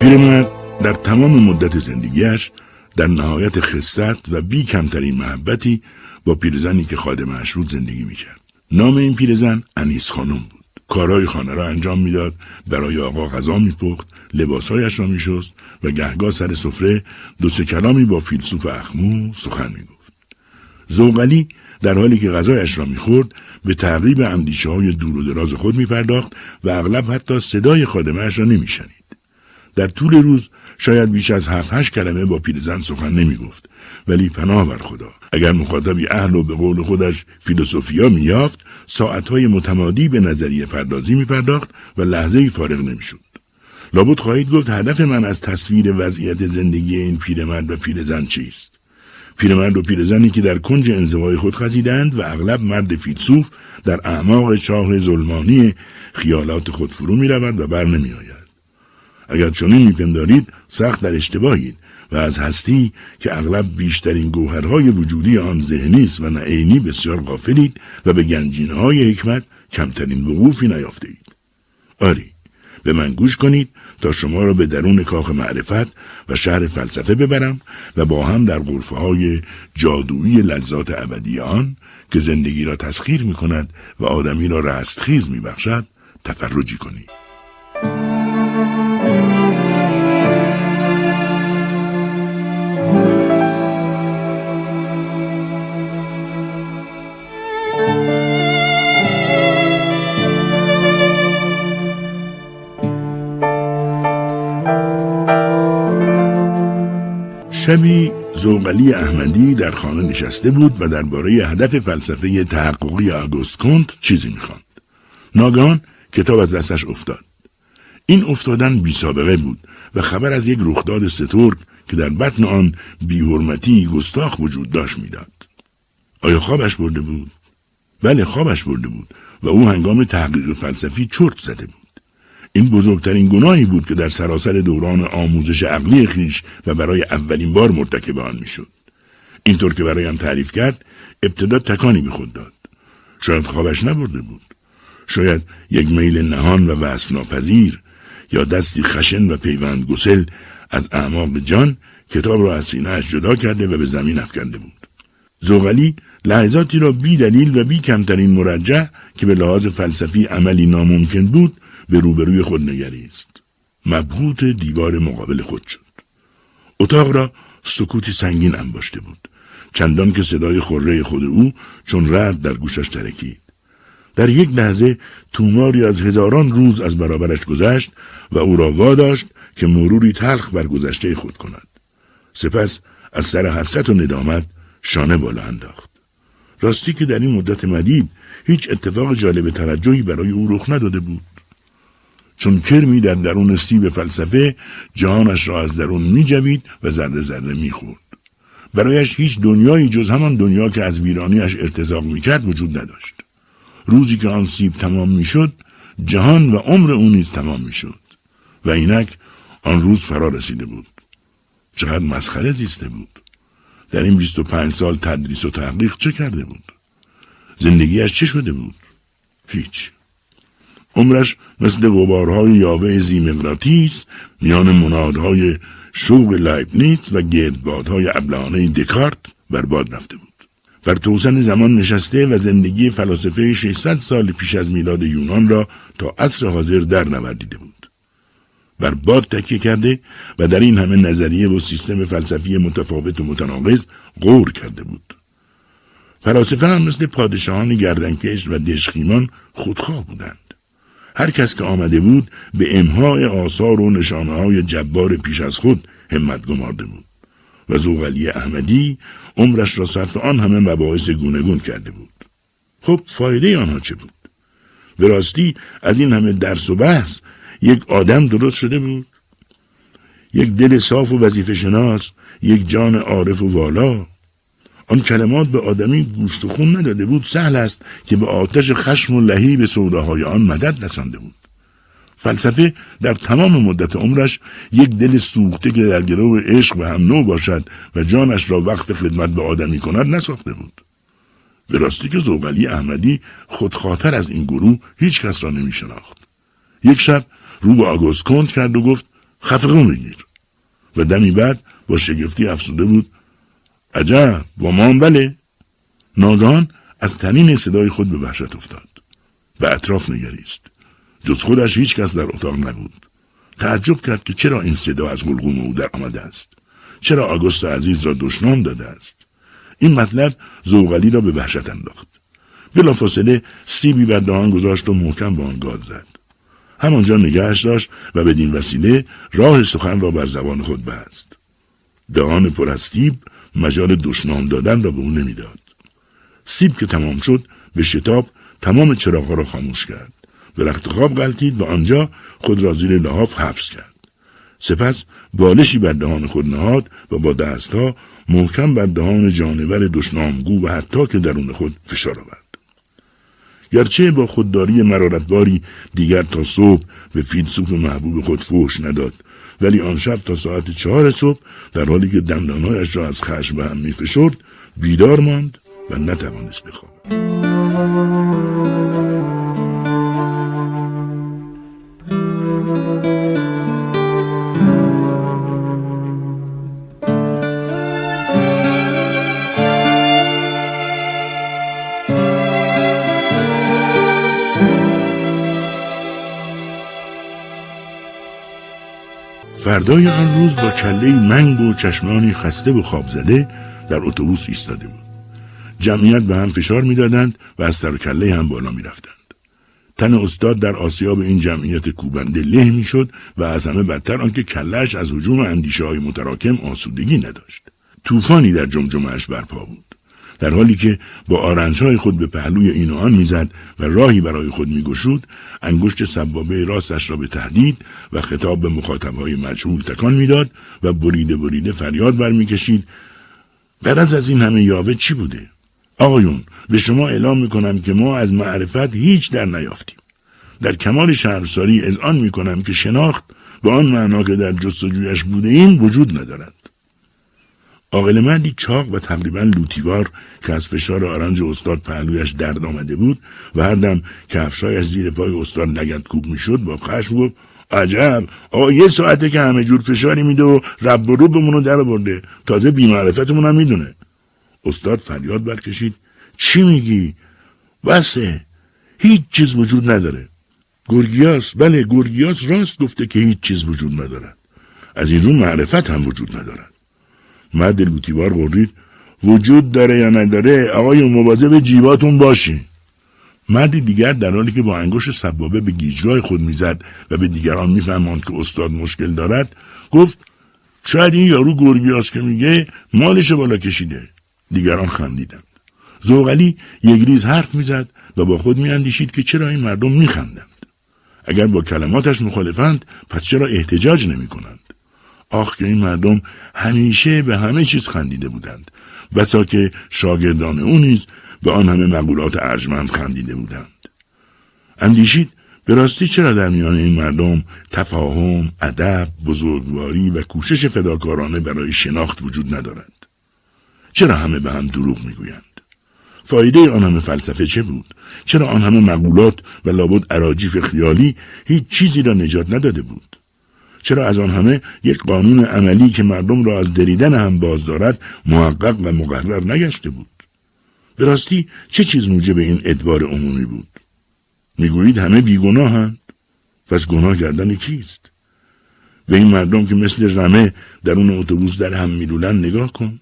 پیرمرد در تمام مدت زندگیش در نهایت خصت و بی کمترین محبتی با پیرزنی که خادم بود زندگی می‌کرد. نام این پیرزن انیس خانم بود. کارهای خانه را انجام می‌داد، برای آقا غذا میپخت، لباسهایش را میشست و گهگاه سر سفره دو سه کلامی با فیلسوف اخمو سخن می‌گفت. زوغلی در حالی که غذایش را می‌خورد به تعقیب اندیشه های دور و دراز خود میپرداخت و اغلب حتی صدای خادمهاش را نمیشنید. در طول روز شاید بیش از هفت هشت کلمه با پیرزن سخن نمی گفت ولی پناه بر خدا. اگر مخاطبی اهل و به قول خودش فیلسوفیا میافت ساعتهای متمادی به نظریه پردازی می پرداخت و لحظه ای فارغ نمی‌شد. لابد خواهید گفت هدف من از تصویر وضعیت زندگی این پیرمرد و پیرزن چیست؟ پیرمرد و پیرزنی که در کنج انزوای خود خزیدند و اغلب مرد فیلسوف در اعماق چاه ظلمانی خیالات خود فرو می رود و بر نمی آید. اگر چنین میپندارید سخت در اشتباهید و از هستی که اغلب بیشترین گوهرهای وجودی آن ذهنی است و نه بسیار غافلید و به گنجینه های حکمت کمترین وقوفی نیافته اید. آری به من گوش کنید تا شما را به درون کاخ معرفت و شهر فلسفه ببرم و با هم در غرفه های جادویی لذات ابدی آن که زندگی را تسخیر می کند و آدمی را رستخیز می بخشد تفرجی کنید. شبی زوغلی احمدی در خانه نشسته بود و درباره هدف فلسفه تحققی آگوست کنت چیزی می‌خواند. ناگهان کتاب از دستش افتاد. این افتادن بی سابقه بود و خبر از یک رخداد سترگ که در بطن آن بیحرمتی گستاخ وجود داشت می‌داد. آیا خوابش برده بود؟ بله خوابش برده بود و او هنگام تحقیق فلسفی چرت زده بود. این بزرگترین گناهی بود که در سراسر دوران آموزش عقلی خیش و برای اولین بار مرتکب آن می‌شد. اینطور که برایم تعریف کرد ابتدا تکانی به خود داد. شاید خوابش نبرده بود. شاید یک میل نهان و وصف ناپذیر یا دستی خشن و پیوند گسل از اعماق جان کتاب را از سینهاش جدا کرده و به زمین افکنده بود. زوغلی لحظاتی را بی دلیل و بی کمترین مرجع که به لحاظ فلسفی عملی ناممکن بود به روبروی خود نگریست. مبهوت دیوار مقابل خود شد. اتاق را سکوتی سنگین انباشته بود. چندان که صدای خوره خود او چون رد در گوشش ترکید. در یک لحظه توماری از هزاران روز از برابرش گذشت و او را واداشت که مروری تلخ بر گذشته خود کند. سپس از سر حسرت و ندامت شانه بالا انداخت. راستی که در این مدت مدید هیچ اتفاق جالب توجهی برای او رخ نداده بود. چون کرمی در درون سیب فلسفه جهانش را از درون می جوید و ذره ذره می خورد. برایش هیچ دنیایی جز همان دنیا که از ویرانیش ارتزاق می کرد وجود نداشت. روزی که آن سیب تمام می شد جهان و عمر او نیز تمام می شد. و اینک آن روز فرا رسیده بود. چقدر مسخره زیسته بود. در این 25 سال تدریس و تحقیق چه کرده بود؟ زندگیش چه شده بود؟ هیچ. عمرش مثل غبارهای یاوه زیمقراطیس میان منادهای شوق لایبنیتس و گردبادهای ابلانه دکارت برباد رفته بود. بر توسن زمان نشسته و زندگی فلاسفه 600 سال پیش از میلاد یونان را تا عصر حاضر در نوردیده بود. بر باد تکیه کرده و در این همه نظریه و سیستم فلسفی متفاوت و متناقض غور کرده بود. فلاسفه هم مثل پادشاهان گردنکش و دشخیمان خودخواه بودند. هر کس که آمده بود به امهای آثار و نشانه های جبار پیش از خود همت گمارده بود و زوغلی احمدی عمرش را صرف آن همه مباحث گونگون کرده بود. خب فایده آنها چه بود؟ به راستی از این همه درس و بحث یک آدم درست شده بود؟ یک دل صاف و وظیفه شناس یک جان عارف و والا آن کلمات به آدمی گوشت و خون نداده بود سهل است که به آتش خشم و لهیب سوداهای آن مدد رسانده بود. فلسفه در تمام مدت عمرش یک دل سوخته که در گرو عشق و هم نو باشد و جانش را وقف خدمت به آدمی کند نساخته بود. به راستی که زوغلی احمدی خودخاطر از این گروه هیچ کس را نمی شناخت. یک شب رو به آگوست کند کرد و گفت خفقون بگیر و دمی بعد با شگفتی افسوده بود عجب. ما بله. ناگهان از تنین صدای خود به وحشت افتاد. به اطراف نگریست جز خودش هیچ کس در اتاق نبود. تعجب کرد که چرا این صدا از قلقوم او در آمده است. چرا آگوست عزیز را دشنام داده است. این مطلب زوغلی را به وحشت انداخت. بلافاصله سیبی بر دهان گذاشت و محکم به آن گاز زد. همانجا نگهش داشت و بدین وسیله راه سخن را بر زبان خود بست. دهان پر از سیب مجال دشنام دادن را به او نمی‌داد. سیب که تمام شد به شتاب تمام چراغها را خاموش کرد. به رخت خواب غلطید و آنجا خود را زیر لحاف حبس کرد. سپس بالشی بر دهان خود نهاد و با دستها محکم بر دهان جانور دشنامگو و حتی که درون خود فشار آورد. گرچه با خودداری مرارتباری دیگر تا صبح به فیلسوف محبوب خود فوش نداد ولی آن شب تا ساعت چهار صبح در حالی که دندانهایش را از خشم به هم میفشرد بیدار ماند و نتوانست بخوابد. فردای آن روز با کله منگ و چشمانی خسته و خواب زده در اتوبوس ایستاده بود. جمعیت به هم فشار می‌دادند و از سر کله هم بالا می‌رفتند. تن استاد در آسیاب این جمعیت کوبنده له می‌شد و از همه بدتر آنکه کلش از حجوم اندیشه های متراکم آسودگی نداشت. طوفانی در جمجمهاش برپا بود. در حالی که با آرنجهای خود به پهلوی این و آن می‌زد و راهی برای خود میگشود انگشت سبابه راستش را به تهدید و خطاب به مخاطبهای مجهول تکان می‌داد و بریده بریده فریاد برمیکشید. قرض از این همه یاوه چی بوده؟ آقایون به شما اعلام می‌کنم که ما از معرفت هیچ در نیافتیم. در کمال شهرساری از آن می‌کنم که شناخت به آن معنا که در جستجویش بوده این وجود ندارد. عاقل مردی چاق و تقریبا لوتیوار که از فشار آرنج استاد پهلویش درد آمده بود و هر دم کفشایش زیر پای استاد لگت کوب می‌شد با خشم گفت عجب! آقا یه ساعته که همه جور فشاری میده و رب و روبمون رو در برده تازه بیمعرفتمون هم می‌دونه. استاد فریاد برکشید. چی میگی؟ بسه هیچ چیز وجود نداره. گرگیاس؟ بله گرگیاس راست گفته که هیچ چیز وجود ندارد. از این رو معرفت هم وجود ندارد. مرد لوتیوار قرید وجود داره یا نداره آقای مواظب جیباتون باشین. مردی دیگر در حالی که با انگشت سبابه به گیجگاه خود می‌زد و به دیگران میفهماند که استاد مشکل دارد گفت شاید این یارو گرگیاس که میگه مالش بالا کشیده. دیگران خندیدند. زوغلی یک ریز حرف می‌زد و با خود میاندیشید که چرا این مردم میخندند. اگر با کلماتش مخالفند پس چرا احتجاج نمی کنند؟ آخ که این مردم همیشه به همه چیز خندیده بودند. بسا که شاگردان او نیز به آن همه مقولات ارجمند خندیده بودند. اندیشید به راستی چرا در میان این مردم تفاهم، ادب، بزرگواری و کوشش فداکارانه برای شناخت وجود ندارد چرا همه به هم دروغ می‌گویند؟ فایده آن همه فلسفه چه بود؟ چرا آن همه مقولات و لابد عراجیف خیالی هیچ چیزی را نجات نداده بود؟ چرا از آن همه یک قانون عملی که مردم را از دریدن هم باز دارد محقق و مقرر نگشته بود؟ به راستی چه چیز موجب این ادوار عمومی بود؟ می‌گویید همه بیگناهند پس گناه کردن کیست؟ به این مردم که مثل رمه در اون اتوبوس در هم میلولن نگاه کن.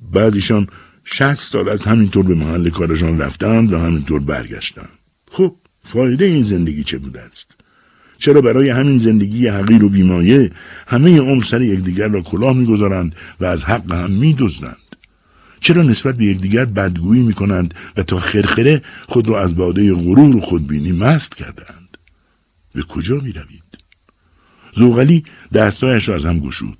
بعضیشان شست سال از همینطور به محل کارشان رفتند و همینطور برگشتند. خب فایده این زندگی چه بوده است؟ چرا برای همین زندگی حقیر و بیمایه همه عمر سر یکدیگر را کلاه می‌گذارند و از حق هم میدزدند؟ چرا نسبت به یکدیگر بدگویی می‌کنند و تا خرخره خود را از باده غرور و خودبینی مست کردند به کجا می‌روید؟ زوغلی دستایش را از هم گشود.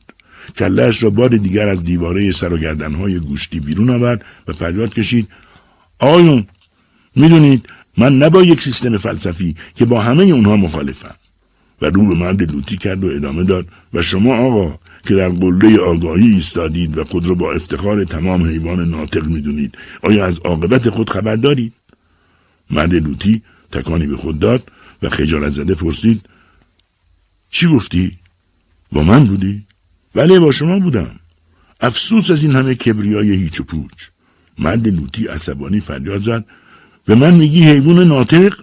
کلش را بار دیگر از دیواره سر و گردنهای گوشتی بیرون آورد و فریاد کشید آقایون می‌دونید من نه یک سیستم فلسفی که با همه اونها مخالفم. و رو به مرد لوتی کرد و ادامه داد. و شما آقا که در قله آگاهی ایستادید و خود را با افتخار تمام حیوان ناطق می‌دونید آیا از عاقبت خود خبر دارید؟ مرد لوتی تکانی به خود داد و خجالت زده پرسید چی گفتی؟ با من بودی؟ بله با شما بودم. افسوس از این همه کبریای هیچ و پوچ. مرد لوتی عصبانی فریاد زد. به من میگی حیوان ناطق؟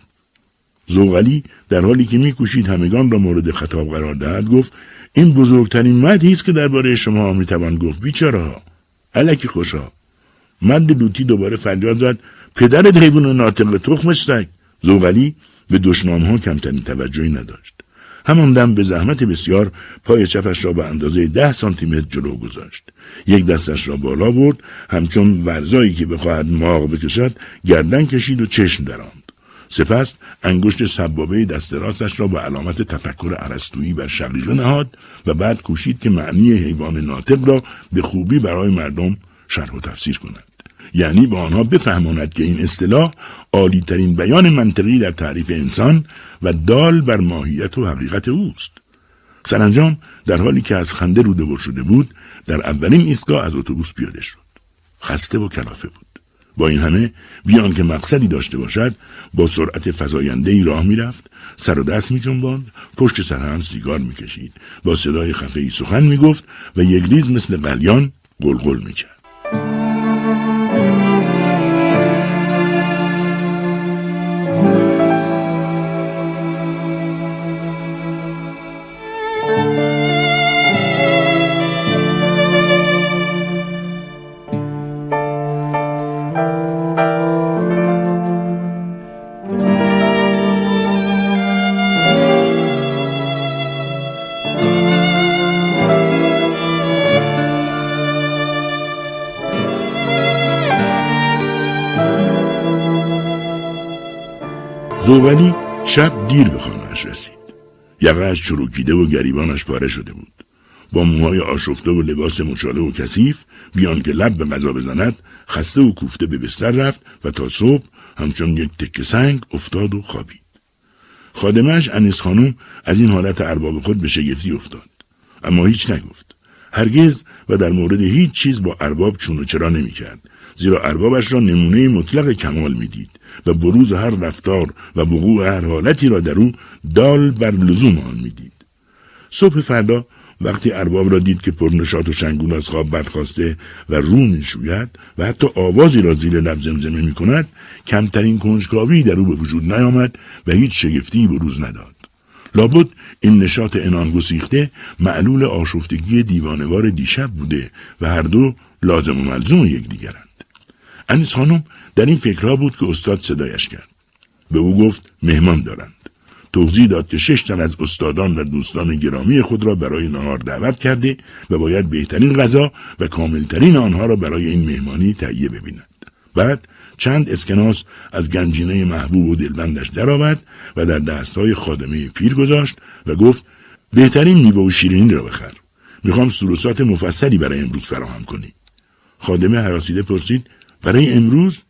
زوغلی در حالی که میکوشید همگان را مورد خطاب قرار دهد گفت این بزرگترین مدی است که درباره شما می‌توان گفت بیچاره الکی خوشا. مرد لوتی دوباره فریاد زد پدر حیوان ناطق تخم سگ. زوغلی به دشنام ها کمترین توجهی نداشت. همان دم به زحمت بسیار پای چپش را به اندازه ده سانتیمتر جلو گذاشت. یک دستش را بالا برد همچون ورزایی که بخواهد ماغ بکشد گردن کشید و چشم دراند سپس انگشت سبابه دست راستش را به علامت تفکر عرستویی بر شقیقه نهاد و بعد کوشید که معنی حیوان ناطق را به خوبی برای مردم شرح و تفسیر کند. یعنی به آنها بفهماند که این اصطلاح عالی ترین بیان منطقی در تعریف انسان و دال بر ماهیت و حقیقت اوست. سرانجام در حالی که از خنده روده شده بود در اولین ایستگاه از اتوبوس پیاده شد. خسته و کلافه بود. با این همه بیان که مقصدی داشته باشد با سرعت فزاینده ای راه می‌رفت سر و دست می جنباند پشت سر هم سیگار می‌کشید. با صدای خفه ای سخن می‌گفت و یک ریز مثل قلیان قلقل می‌کرد. زوغلی شب دیر به خانهاش رسید. یقهاش چروکیده و گریبانش پاره شده بود. با موهای آشفته و لباس مشاله و کثیف بیان که لب به غذا بزند خسته و کوفته به بستر رفت و تا صبح همچون یک تکه سنگ افتاد و خوابید. خادمش انیس خانوم از این حالت ارباب خود به شگفتی افتاد. اما هیچ نگفت. هرگز و در مورد هیچ چیز با ارباب چون و چرا نمی‌کرد. زیرا اربابش را نمونه مطلق کمال می‌دید و بروز هر رفتار و وقوع هر حالتی را در او دال بر لزوم آن می‌دید. صبح فردا وقتی ارباب را دید که پرنشات و شنگون از خواب برخواسته و رو می‌شوید و حتی آوازی را زیر لب زمزمه می کند کمترین کنجکاوی در او به وجود نیامد و هیچ شگفتی بروز نداد. لابد این نشاط انان گسیخته معلول آشفتگی دیوانوار دیشب بوده و هر دو لازم و ملزوم یکدیگرند. انیس خانم در این فکرها بود که استاد صدایش کرد. به او گفت مهمان دارند. توضیح داد که شش تن از استادان و دوستان گرامی خود را برای نهار دعوت کرده و باید بهترین غذا و کاملترین آنها را برای این مهمانی تهیه ببینند بعد چند اسکناس از گنجینه محبوب و دلبندش درآورد و در دستهای خادمه پیر گذاشت و گفت بهترین میوه و شیرینی را بخر. می‌خوام سروسات مفصلی برای امروز فراهم کنی. خادمه حراسیده پرسید برای امروز؟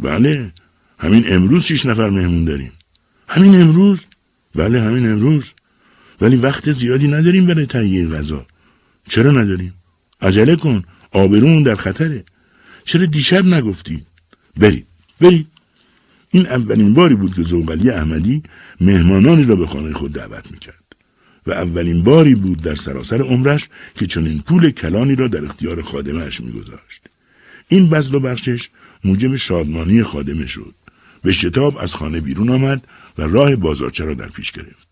بله. همین امروز شیش نفر مهمون داریم. همین امروز؟ بله همین امروز. ولی وقت زیادی نداریم برای تهیه غذا چرا نداریم؟ عجله کن. آبرون در خطره. چرا دیشب نگفتی برید. برید. این اولین باری بود که زوغلی احمدی مهمانانی را به خانه خود دعوت می‌کرد. و اولین باری بود در سراسر عمرش که چنین پول کلانی را در اختیار خادمش میگذاشت. این بزل و بخشش موجب شادمانی خادمه شد. به شتاب از خانه بیرون آمد و راه بازارچه را در پیش گرفت.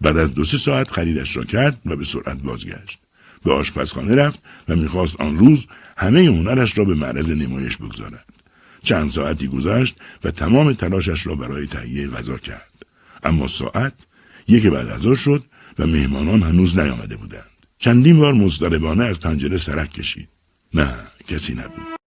بعد از دو سه ساعت خریدش را کرد و به سرعت بازگشت. به آشپزخانه رفت و می‌خواست آن روز همه هنرش را به معرض نمایش بگذارد. چند ساعتی گذشت و تمام تلاشش را برای تهیه غذا کرد. اما ساعت یک بعد از شد و مهمانان هنوز نیامده بودند. چندین بار مضطربانه از پنجره سرک کشید. نه کسی نبود.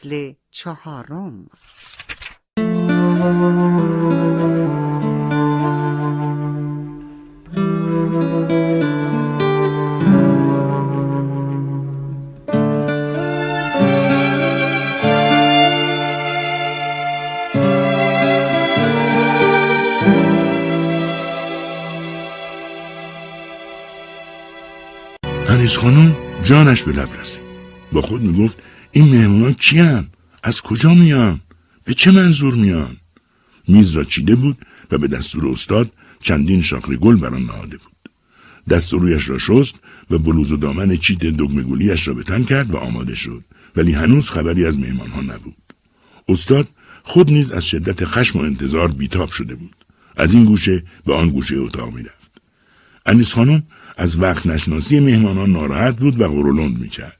فصل چهارم. انیس خانم جانش به لب رسید. با خود می‌گفت این مهمونان کیان از کجا میان؟ به چه منظور میان؟ میز را چیده بود و به دستور استاد چندین شاخه گل بر آن نهاده بود. دست رویش را شست و بلوز و دامن چیت دگمگولیش را به تن کرد و آماده شد. ولی هنوز خبری از مهمانها نبود. استاد خود نیز از شدت خشم و انتظار بیتاب شده بود. از این گوشه به آن گوشه اتاق می‌رفت. انیس خانم از وقت نشناسی مهمانان ناراحت بود و غرولند می‌کرد.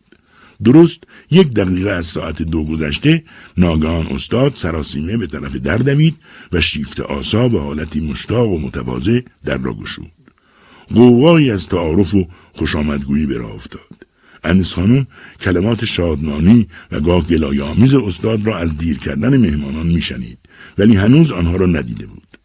درست یک دقیقه از ساعت دو گذشته ناگهان استاد سراسیمه به طرف در دوید و شیفت آسا به حالتی مشتاق و متواضع در را گشود. قوقایی از تعارف و خوشامدگویی به راه افتاد. انیس خانم کلمات شادمانی و گاه گلایآمیز استاد را از دیر کردن مهمانان میشنید ولی هنوز آنها را ندیده بود.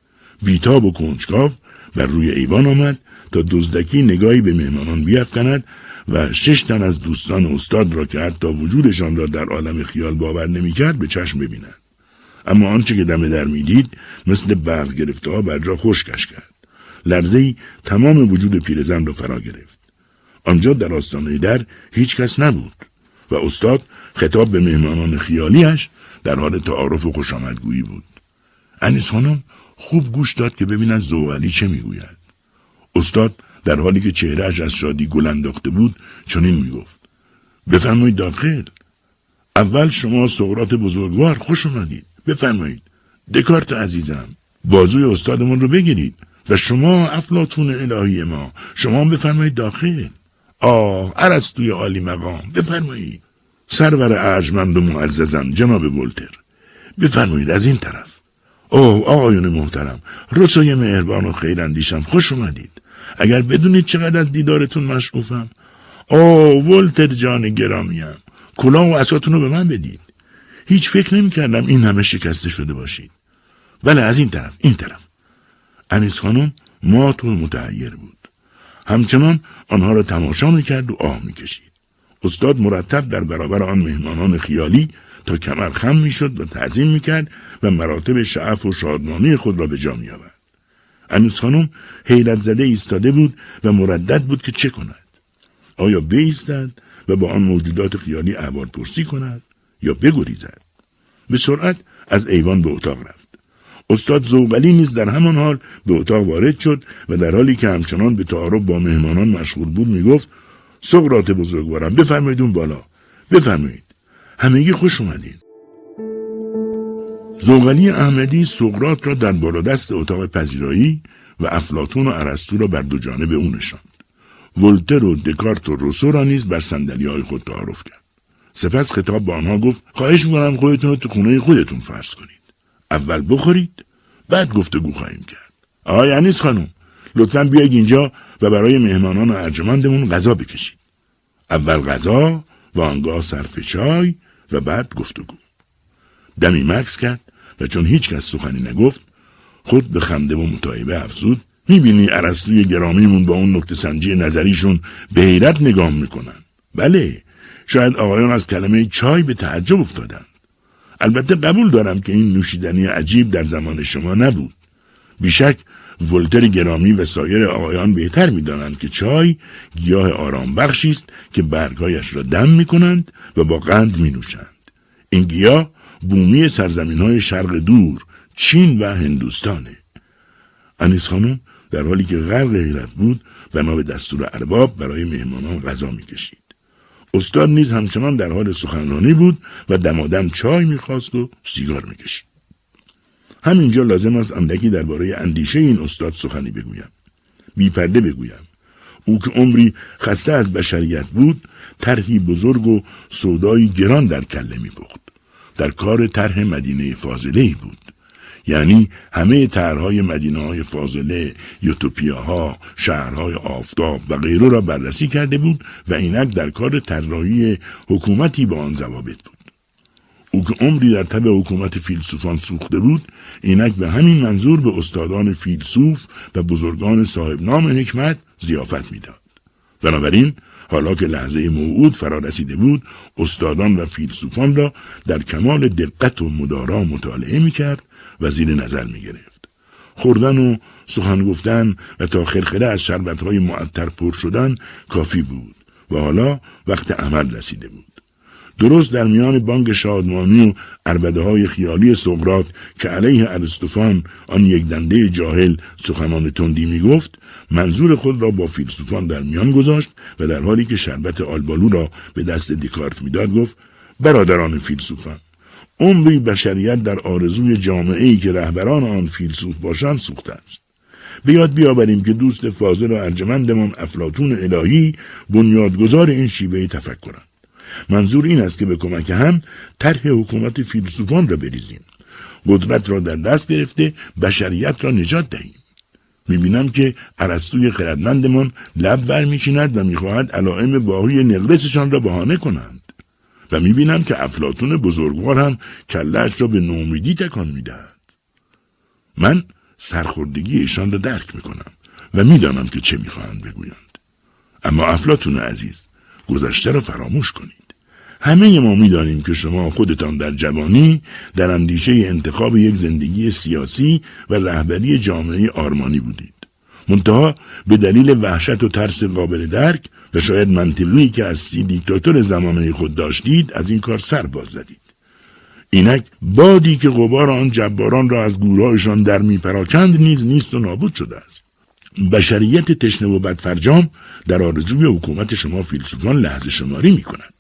بیتاب و کنجکاو بر روی ایوان آمد تا دزدکی نگاهی به مهمانان بیافکند و شش تن از دوستان استاد را که حتی وجودشان را در عالم خیال باور نمی‌کرد به چشم ببیند اما آنچه که دم در می‌دید مثل برق گرفته ها بر جا خشکش کرد. لرزه ای تمام وجود پیرزن را فرا گرفت. آنجا در آستانه در هیچ کس نبود و استاد خطاب به مهمانان خیالیش در حال تعارف و خوشامدگویی بود. انیس خانم خوب گوش داد که ببیند زوغلی چه می‌گوید. استاد در حالی که چهرهش از شادی گل انداخته بود چنین می‌گفت. بفرمایید داخل. اول شما سقرات بزرگوار خوش اومدید. بفرمایید. دکارت عزیزم بازوی استادمون رو بگیرید و شما افلاتون الهی ما شما بفرمایید داخل. آه عرستوی عالی مقام بفرمایید. سرور ارجمند و معززم جناب ولتر. بفرمایید از این طرف. اوه آقایون محترم رسوی مهربان و خیراندیشم خوش اومدید. اگر بدونید چقدر از دیدارتون مشعوفم اوه ولتر جان گرامیم کلاه و اساتون رو به من بدید. هیچ فکر نمی کردم این همه شکسته شده باشید. بله از این طرف این طرف. انیس خانم مات و متعیر بود. همچنان آنها را تماشا می‌کرد و آه می‌کشید. استاد مرتب در برابر آن مهمانان خیالی تا کمر خم می‌شد و تعظیم می‌کرد و مراتب شعف و شادمانی خود را به جا میآورد. انوس خانم حیرت زده ایستاده بود و مردد بود که چه کند؟ آیا بیستد و با آن موجودات خیالی احوال پرسی کند یا بگریزد؟ به سرعت از ایوان به اتاق رفت. استاد زوغلی نیز در همان حال به اتاق وارد شد و در حالی که همچنان به تعارف با مهمانان مشغول بود می‌گفت سقرات بزرگوارم بفرمایید اون بالا. بفرمایید. همگی خوش اومدید. زوغلی احمدی سقرات را در بالا دست اتاق پذیرایی و افلاتون و ارسطو را بر دو جانب او نشاند. ولتر و دکارت و روسو را نیز بر سندلی های خود تعارف کرد. سپس خطاب به آنها گفت خواهش می‌کنم خودتون رو تو خونه خودتون فرض کنید. اول بخورید بعد گفتگو خواهیم کرد. آقای انیس خانم لطفا بیاید اینجا و برای مهمانان ارجمندمون غذا بکشید. اول غذا و آنگاه صرف چای و بعد گفتگو. دمی مکس کرد. و چون هیچ کس سخنی نگفت خود به خنده و متعیبه افزود. می‌بینی عرستوی گرامیمون با اون نکته سنجی نظریشون به حیرت نگاه می‌کنن. بله شاید آقایان از کلمه چای به تعجب افتادن البته قبول دارم که این نوشیدنی عجیب در زمان شما نبود. بیشک ولتر گرامی و سایر آقایان بهتر می‌دانند که چای گیاه آرام بخشی است که برگهایش را دم می کنند و با قند می نوشند. این گیاه بومی سرزمین های شرق دور چین و هندوستانه. انیس خانم در حالی که غرق حیرت بود بنا به دستور ارباب برای مهمانان غذا می‌کشید. استاد نیز همچنان در حال سخنرانی بود و دمادم چای می‌خواست و سیگار می‌کشید. همینجا لازم است اندکی درباره اندیشه این استاد سخنی بگویم. بیپرده بگویم. او که عمری خسته از بشریت بود طرحی بزرگ و سودایی گران در کله میپخت. در کار طرح مدینه فاضله بود. یعنی همه طرحهای مدینه های فاضله یوتوپیاها شهرهای آفتاب و غیره را بررسی کرده بود و اینک در کار طراحی حکومتی با آن ضوابط بود. او که عمری در تب حکومت فیلسوفان سوخته بود اینک به همین منظور به استادان فیلسوف و بزرگان صاحب نام حکمت زیافت می‌داد. بنابراین حالا که لحظه موعود فرا رسیده بود استادان و فیلسوفان را در کمال دقت و مدارا مطالعه می‌کرد و زیر نظر می‌گرفت. خوردن و سخن گفتن و تا خرخره از شربتهای معطر پر شدن کافی بود و حالا وقت عمل رسیده بود. درست در میان بانگ شادمانی و عربده های خیالی سقرات که علیه ارستوفان آن یک دنده جاهل سخنان تندی می گفت منظور خود را با فیلسوفان در میان گذاشت و در حالی که شربت آلبالو را به دست دیکارت می‌داد گفت برادران فیلسوفان عمری بشریت در آرزوی جامعه ای که رهبران آن فیلسوف باشند سوخته است. به یاد بیاوریم که دوست فاضل و ارجمندمان افلاتون الهی بنیادگذار این شیوه تفکرند. منظور این است که به کمک هم طرح حکومت فیلسوفان را بریزیم. قدرت را در دست گرفته بشریت را نجات دهیم. می‌بینم که عرستوی خردمندمان لب ور میچیند و می‌خواهد علائم واقعی نقرسشان را بهانه کنند. و می‌بینم که افلاتون بزرگوار هم کلش را به نومیدی تکان می‌دهد. من سرخوردگی ایشان را درک می‌کنم و می‌دانم که چه می‌خواهند بگویند. اما افلاتون عزیز گذشته را فراموش کنید. همه ما می‌دانیم که شما خودتان در جوانی در اندیشه انتخاب یک زندگی سیاسی و رهبری جامعه آرمانی بودید. منتها به دلیل وحشت و ترس قابل درک و شاید منطقی که از سی دیکتاتور زمانه خود داشتید از این کار سر باز زدید. اینک بادی که غبار آن جباران را از گورهایشان در میپراکند نیز نیست و نابود شده است. بشریت تشنه و بدفرجام در آرزوی حکومت شما فیلسوفان لحظه شماری می کند.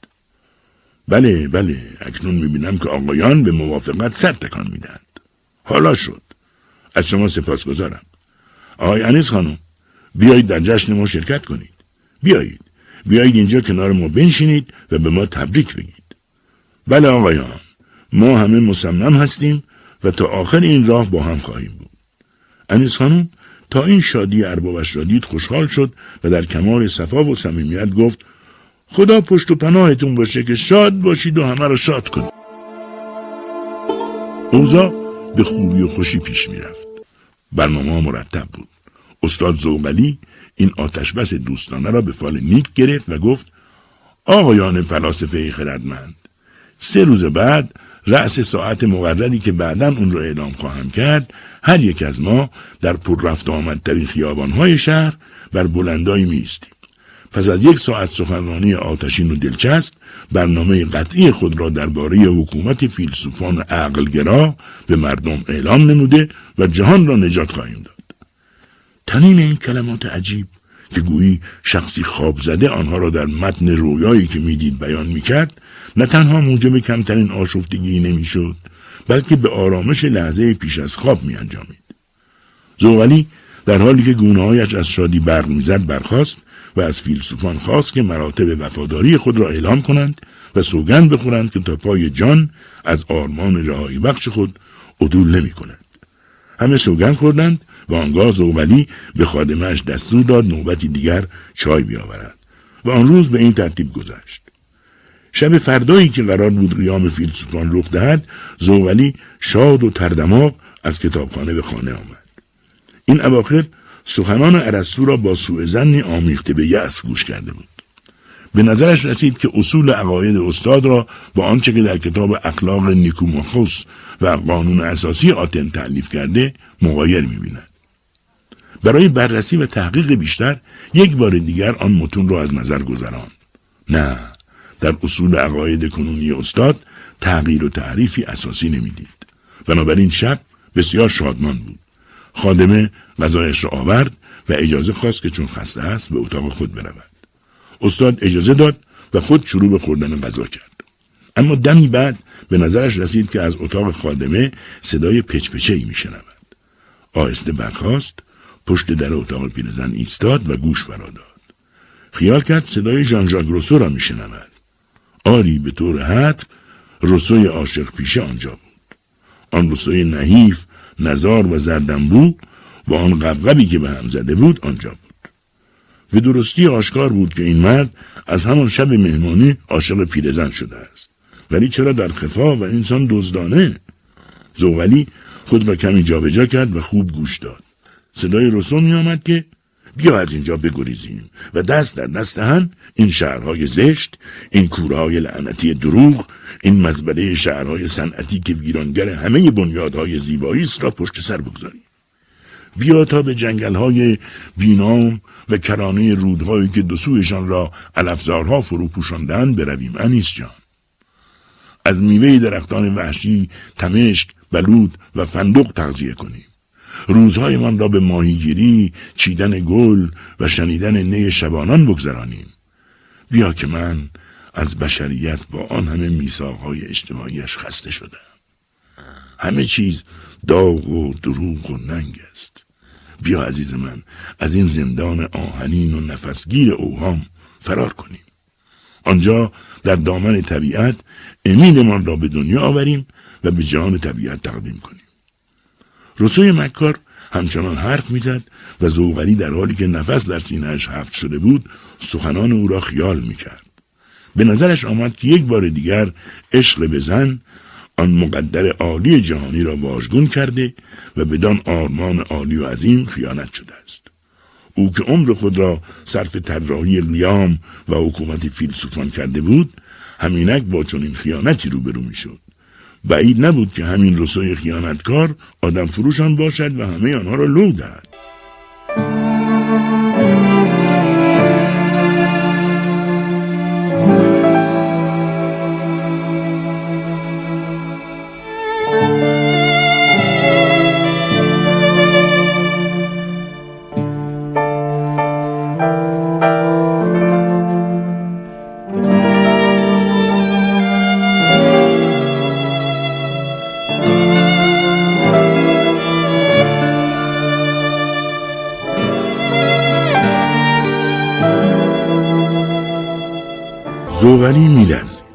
بله بله. اکنون می‌بینم که آقایان به موافقت سر تکان می‌دهند. حالا شد. از شما سپاس گذارم. آقای انیس خانم بیایید در جشن ما شرکت کنید. بیایید. بیایید اینجا کنار ما بنشینید و به ما تبریک بگید. بله آقایان. ما همه مصمم هستیم و تا آخر این راه با هم خواهیم بود. انیس خانم تا این شادی اربابش را دید خوشحال شد و در کمال صفا و صمیمیت گفت خدا پشت و پناهتون باشه که شاد باشید و همه رو شاد کنید. اوضاع به خوبی و خوشی پیش می‌رفت. برنامه مرتب بود. استاد زوغلی این آتشبس دوستانه را به فال نیک گرفت و گفت آقایان فلاسفه خردمند سه روز بعد رأس ساعت مقرری که بعدا اون را اعلام خواهم کرد هر یک از ما در پر رفت آمدترین خیابانهای شهر بر بلندایی میستیم پس از یک ساعت سخنرانی آتشین و دلچسب برنامه قطعی خود را درباره حکومت فیلسوفان عقلگرا به مردم اعلام نموده و جهان را نجات خواهیم داد تنین این کلمات عجیب که گویی شخصی خواب زده آنها را در متن رویایی که می‌دید بیان می‌کرد نه تنها موجب کمترین آشفتگی نمی‌شد بلکه به آرامش لحظه پیش از خواب می انجامید. زوغلی در حالی که گونه از شادی برق می‌زد برخاست و از فیلسوفان خواست که مراتب وفاداری خود را اعلام کنند و سوگند بخورند که تا پای جان از آرمان رهایی بخش خود عدول نمی کنند. همه سوگند خوردند و آنگاه زوغلی به خادمش دستور داد نوبتی دیگر چای بیاورد و آن روز به این ترتیب گذشت. شب فردایی که قرار بود قیام فیلسوفان رخ دهد زوغلی شاد و تردماغ از کتابخانه به خانه آمد. این اواخر سخنان عرستو را با سوء زنی آمیخته به یأس گوش کرده بود. به نظرش رسید که اصول عقاید استاد را با آنچه که در کتاب اخلاق نیکوماخوس و قانون اساسی آتن تعلیف کرده مغایر می‌بیند. برای بررسی و تحقیق بیشتر یک بار دیگر آن متون را از نظر گذران نه در اصول عقاید کنونی استاد تغییر و تعریفی اساسی نمی‌دید. بنابراین شب بسیار شادمان بود. خادمه غذایش را آورد و اجازه خواست که چون خسته است به اتاق خود برود استاد اجازه داد و خود شروع به خوردن غذا کرد اما دمی بعد به نظرش رسید که از اتاق خادمه صدای پچپچه ای می شنود. آهسته برخاست پشت در اتاق پیرزن ایستاد و گوش فرا داد. خیال کرد صدای ژان ژاک روسو را می شنود. آری به طور حتم روسوی عاشق پیشه آنجا بود. آن روسوی نحیف نزار و زردنبو با آن قبقبی که به هم زده بود آنجا بود. به درستی آشکار بود که این مرد از همان شب مهمانی عاشق پیرزن شده است. ولی چرا در خفا و انسان دزدانه؟ زوغلی خود را کمی جابجا کرد و خوب گوش داد. صدای رسو می آمد که بیا از اینجا بگریزیم و دست در دست هم این شهرهای زشت این کورهای لعنتی دروغ این مزبله شهرهای صنعتی که ویرانگر همه بنیادهای زیبایی است را پشت سر بگذاریم. بیا تا به جنگلهای بینام و کرانه رودهایی که دسویشان را علفزارها فرو پوشاندن برویم. انیس جان. از میوه درختان وحشی تمشک بلود و فندق تغذیه کنیم. روزهایمان را به ماهیگیری چیدن گل و شنیدن نی شبانان بگذرانیم. بیا که من از بشریت با آن همه میساقهای اجتماعیش خسته شدم. همه چیز داغ و دروغ و ننگ است. بیا عزیز من از این زندان آهنین و نفسگیر اوهام فرار کنیم. آنجا در دامن طبیعت امیدمان را به دنیا آوریم و به جان طبیعت تقدیم کنیم. رسوی مکار همچنان حرف می‌زد و زوغلی در حالی که نفس در سینهش حفت شده بود سخنان او را خیال می‌کرد. به نظرش آمد که یک بار دیگر عشق به زن آن مقدر عالی جهانی را واژگون کرده و بدان آرمان عالی و عظیم خیانت شده است. او که عمر خود را صرف طراحی لیام و حکومت فیلسوفان کرده بود همینک با چنین خیانتی روبرو می‌شد. بعید نبود که همین رسوی خیانتکار آدم فروشان باشد و همه آنها را لو دهد. زوغلی میلرزید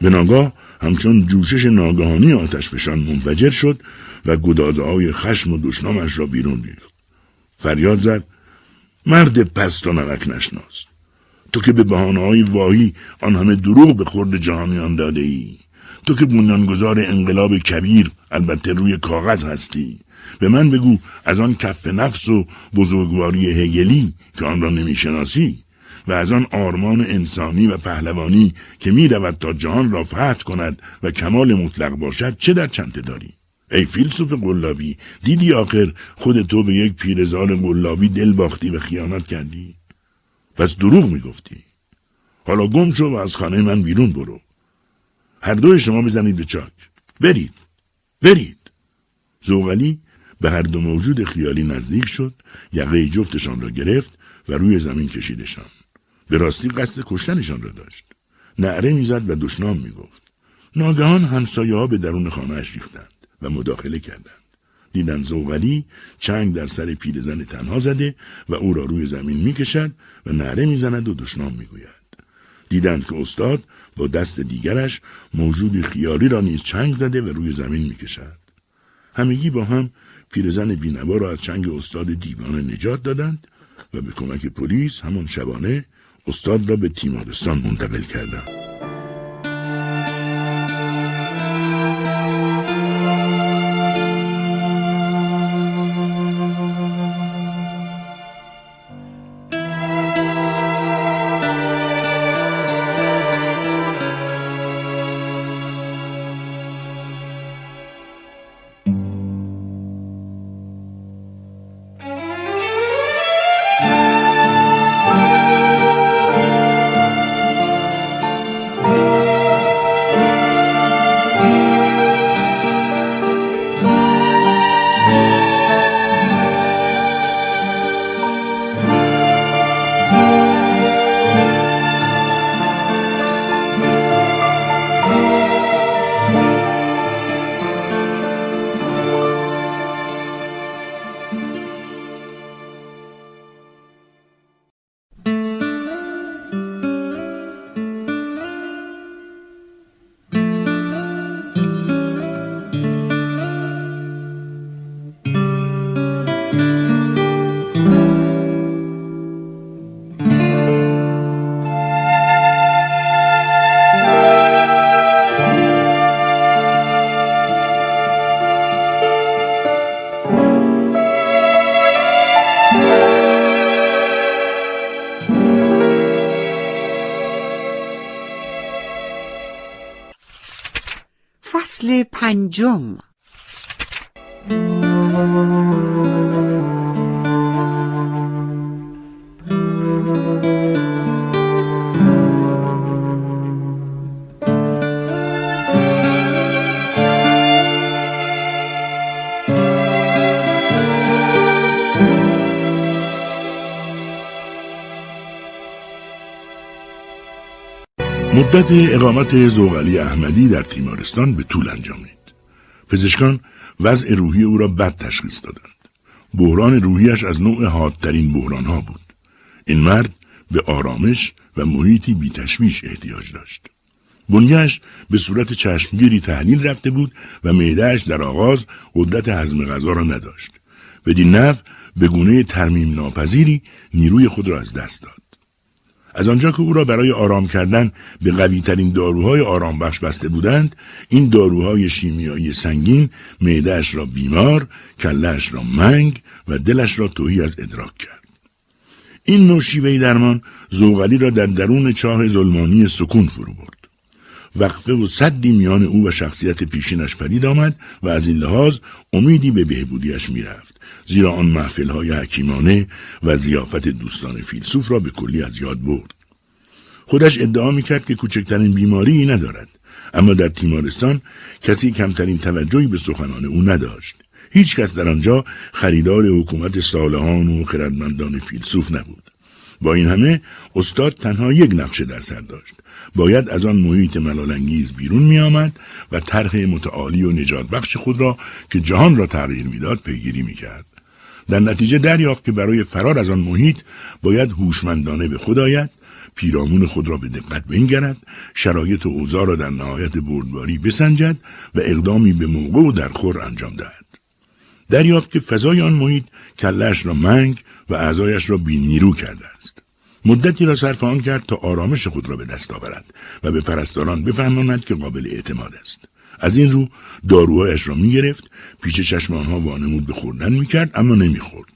به ناگاه همچون جوشش ناگهانی آتش فشان منفجر شد و گدازه های خشم و دشنامش را بیرون ریخت. فریاد زد مرد پست و نمک نشناس. تو که به بحانه های واهی آن همه دروغ به خورد جهانیان داده ای تو که بنیانگذار انقلاب کبیر البته روی کاغذ هستی. به من بگو از آن کف نفس و بزرگواری هگلی که آن را نمی‌شناسی. و از آن آرمان انسانی و پهلوانی که می رود تا جهان را فتح کند و کمال مطلق باشد چه در چنته داری؟ ای فیلسوف قلابی دیدی آخر خود تو به یک پیرزال قلابی دل باختی و خیانت کردی؟ پس دروغ می‌گفتی. حالا گم شو و از خانه من بیرون برو. هر دوی شما بزنید به چاک. برید. برید. زوغلی به هر دو موجود خیالی نزدیک شد یقه جفتشان را گرفت و روی زمین کشیدشان. به راستی قصد کشتنشان را داشت. نعره می‌زد و دشنام می‌گفت. ناگهان همسایه ها به درون خانهاش ریختند و مداخله کردند. دیدن زوغلی چنگ در سر پیرزن تنها زده و او را روی زمین می‌کشد و نعره می‌زند و دشنام می‌گوید. دیدند که استاد با دست دیگرش موجود خیالی را نیز چنگ زده و روی زمین می‌کشد. همگی با هم پیرزن بینوا را از چنگ استاد دیوانه نجات دادند و به کمک پلیس همان شبانه استاد را به تیمارستان منتقل کردند پنجم مدت اقامت زوغلی احمدی در تیمارستان به طول انجامید. پزشکان وضع روحی او را بد تشخیص دادند. بحران روحیش از نوع حادترین بحران ها بود. این مرد به آرامش و محیطی بی تشویش احتیاج داشت. بنیهش به صورت چشمگیری تحلیل رفته بود و معدهش در آغاز قدرت هضم غذا را نداشت. بدین نحو به گونه ترمیم ناپذیری نیروی خود را از دست داد. از آنجا که او را برای آرام کردن به قوی ترین داروهای آرام بخش بسته بودند این داروهای شیمیایی سنگین معدهش را بیمار کلش را منگ و دلش را توهی از ادراک کرد. این نوع شیوه درمان زوغلی را در درون چاه ظلمانی سکون فرو برد. وقفه و صدی میان او و شخصیت پیشینش پدید آمد و از این لحاظ امیدی به بهبودیش می‌رفت زیرا آن محفل های حکیمانه و زیافت دوستان فیلسوف را به کلی از یاد برد. خودش ادعا می‌کرد که کوچکترین بیماری ندارد اما در تیمارستان کسی کمترین توجهی به سخنان او نداشت. هیچ کس در آنجا خریدار حکومت صالحان و خردمندان فیلسوف نبود. با این همه استاد تنها یک نقشه در سر داشت. باید از آن محیط ملالانگیز بیرون می آمد و طرح متعالی و نجات بخش خود را که جهان را تغییر می‌داد پیگیری می کرد. در نتیجه دریافت که برای فرار از آن محیط باید هوشمندانه به خود آید پیرامون خود را به دقت بنگرد شرایط و اوضاع را در نهایت بردباری بسنجد و اقدامی به موقع و در خور انجام دهد دریافت که فضای آن محیط کلش را منگ و اعضایش را بینیرو کرده است مدتی را صرف آن کرد تا آرامش خود را به دست آورد و به پرستاران بفهماند که قابل اعتماد است. از این رو داروهایش را می‌گرفت پیش چشم آنها وانمود به خوردن می‌کرد اما نمی‌خورد.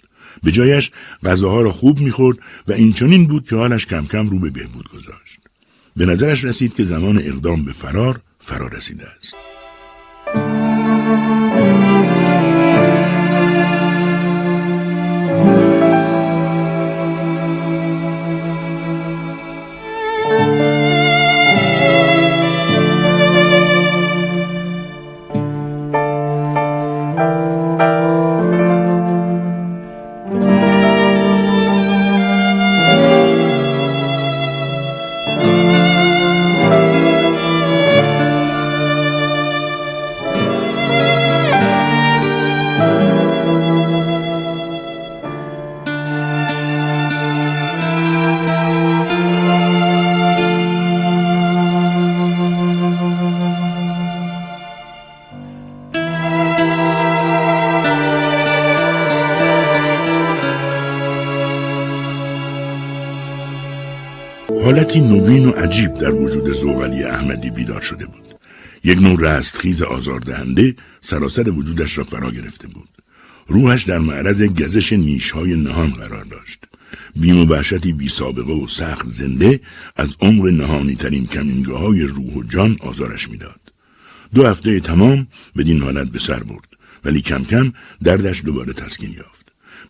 به جایش غذاها را خوب می‌خورد و این چنین بود که حالش کم کم رو به بهبود گذاشت. به نظرش رسید که زمان اقدام به فرار فرا رسیده است. حالتی نوین و عجیب در وجود زوغلی احمدی بیدار شده بود. یک نوع رستخیز آزاردهنده سراسر وجودش را فرا گرفته بود. روحش در معرض گزش نیشهای نهان قرار داشت. بیم و وحشتی بی سابقه و سخت زنده از عمر نهانی ترین کمینگاه های روح و جان آزارش می‌داد. دو هفته تمام بدین حالت به سر برد ولی کم کم دردش دوباره تسکین یافت.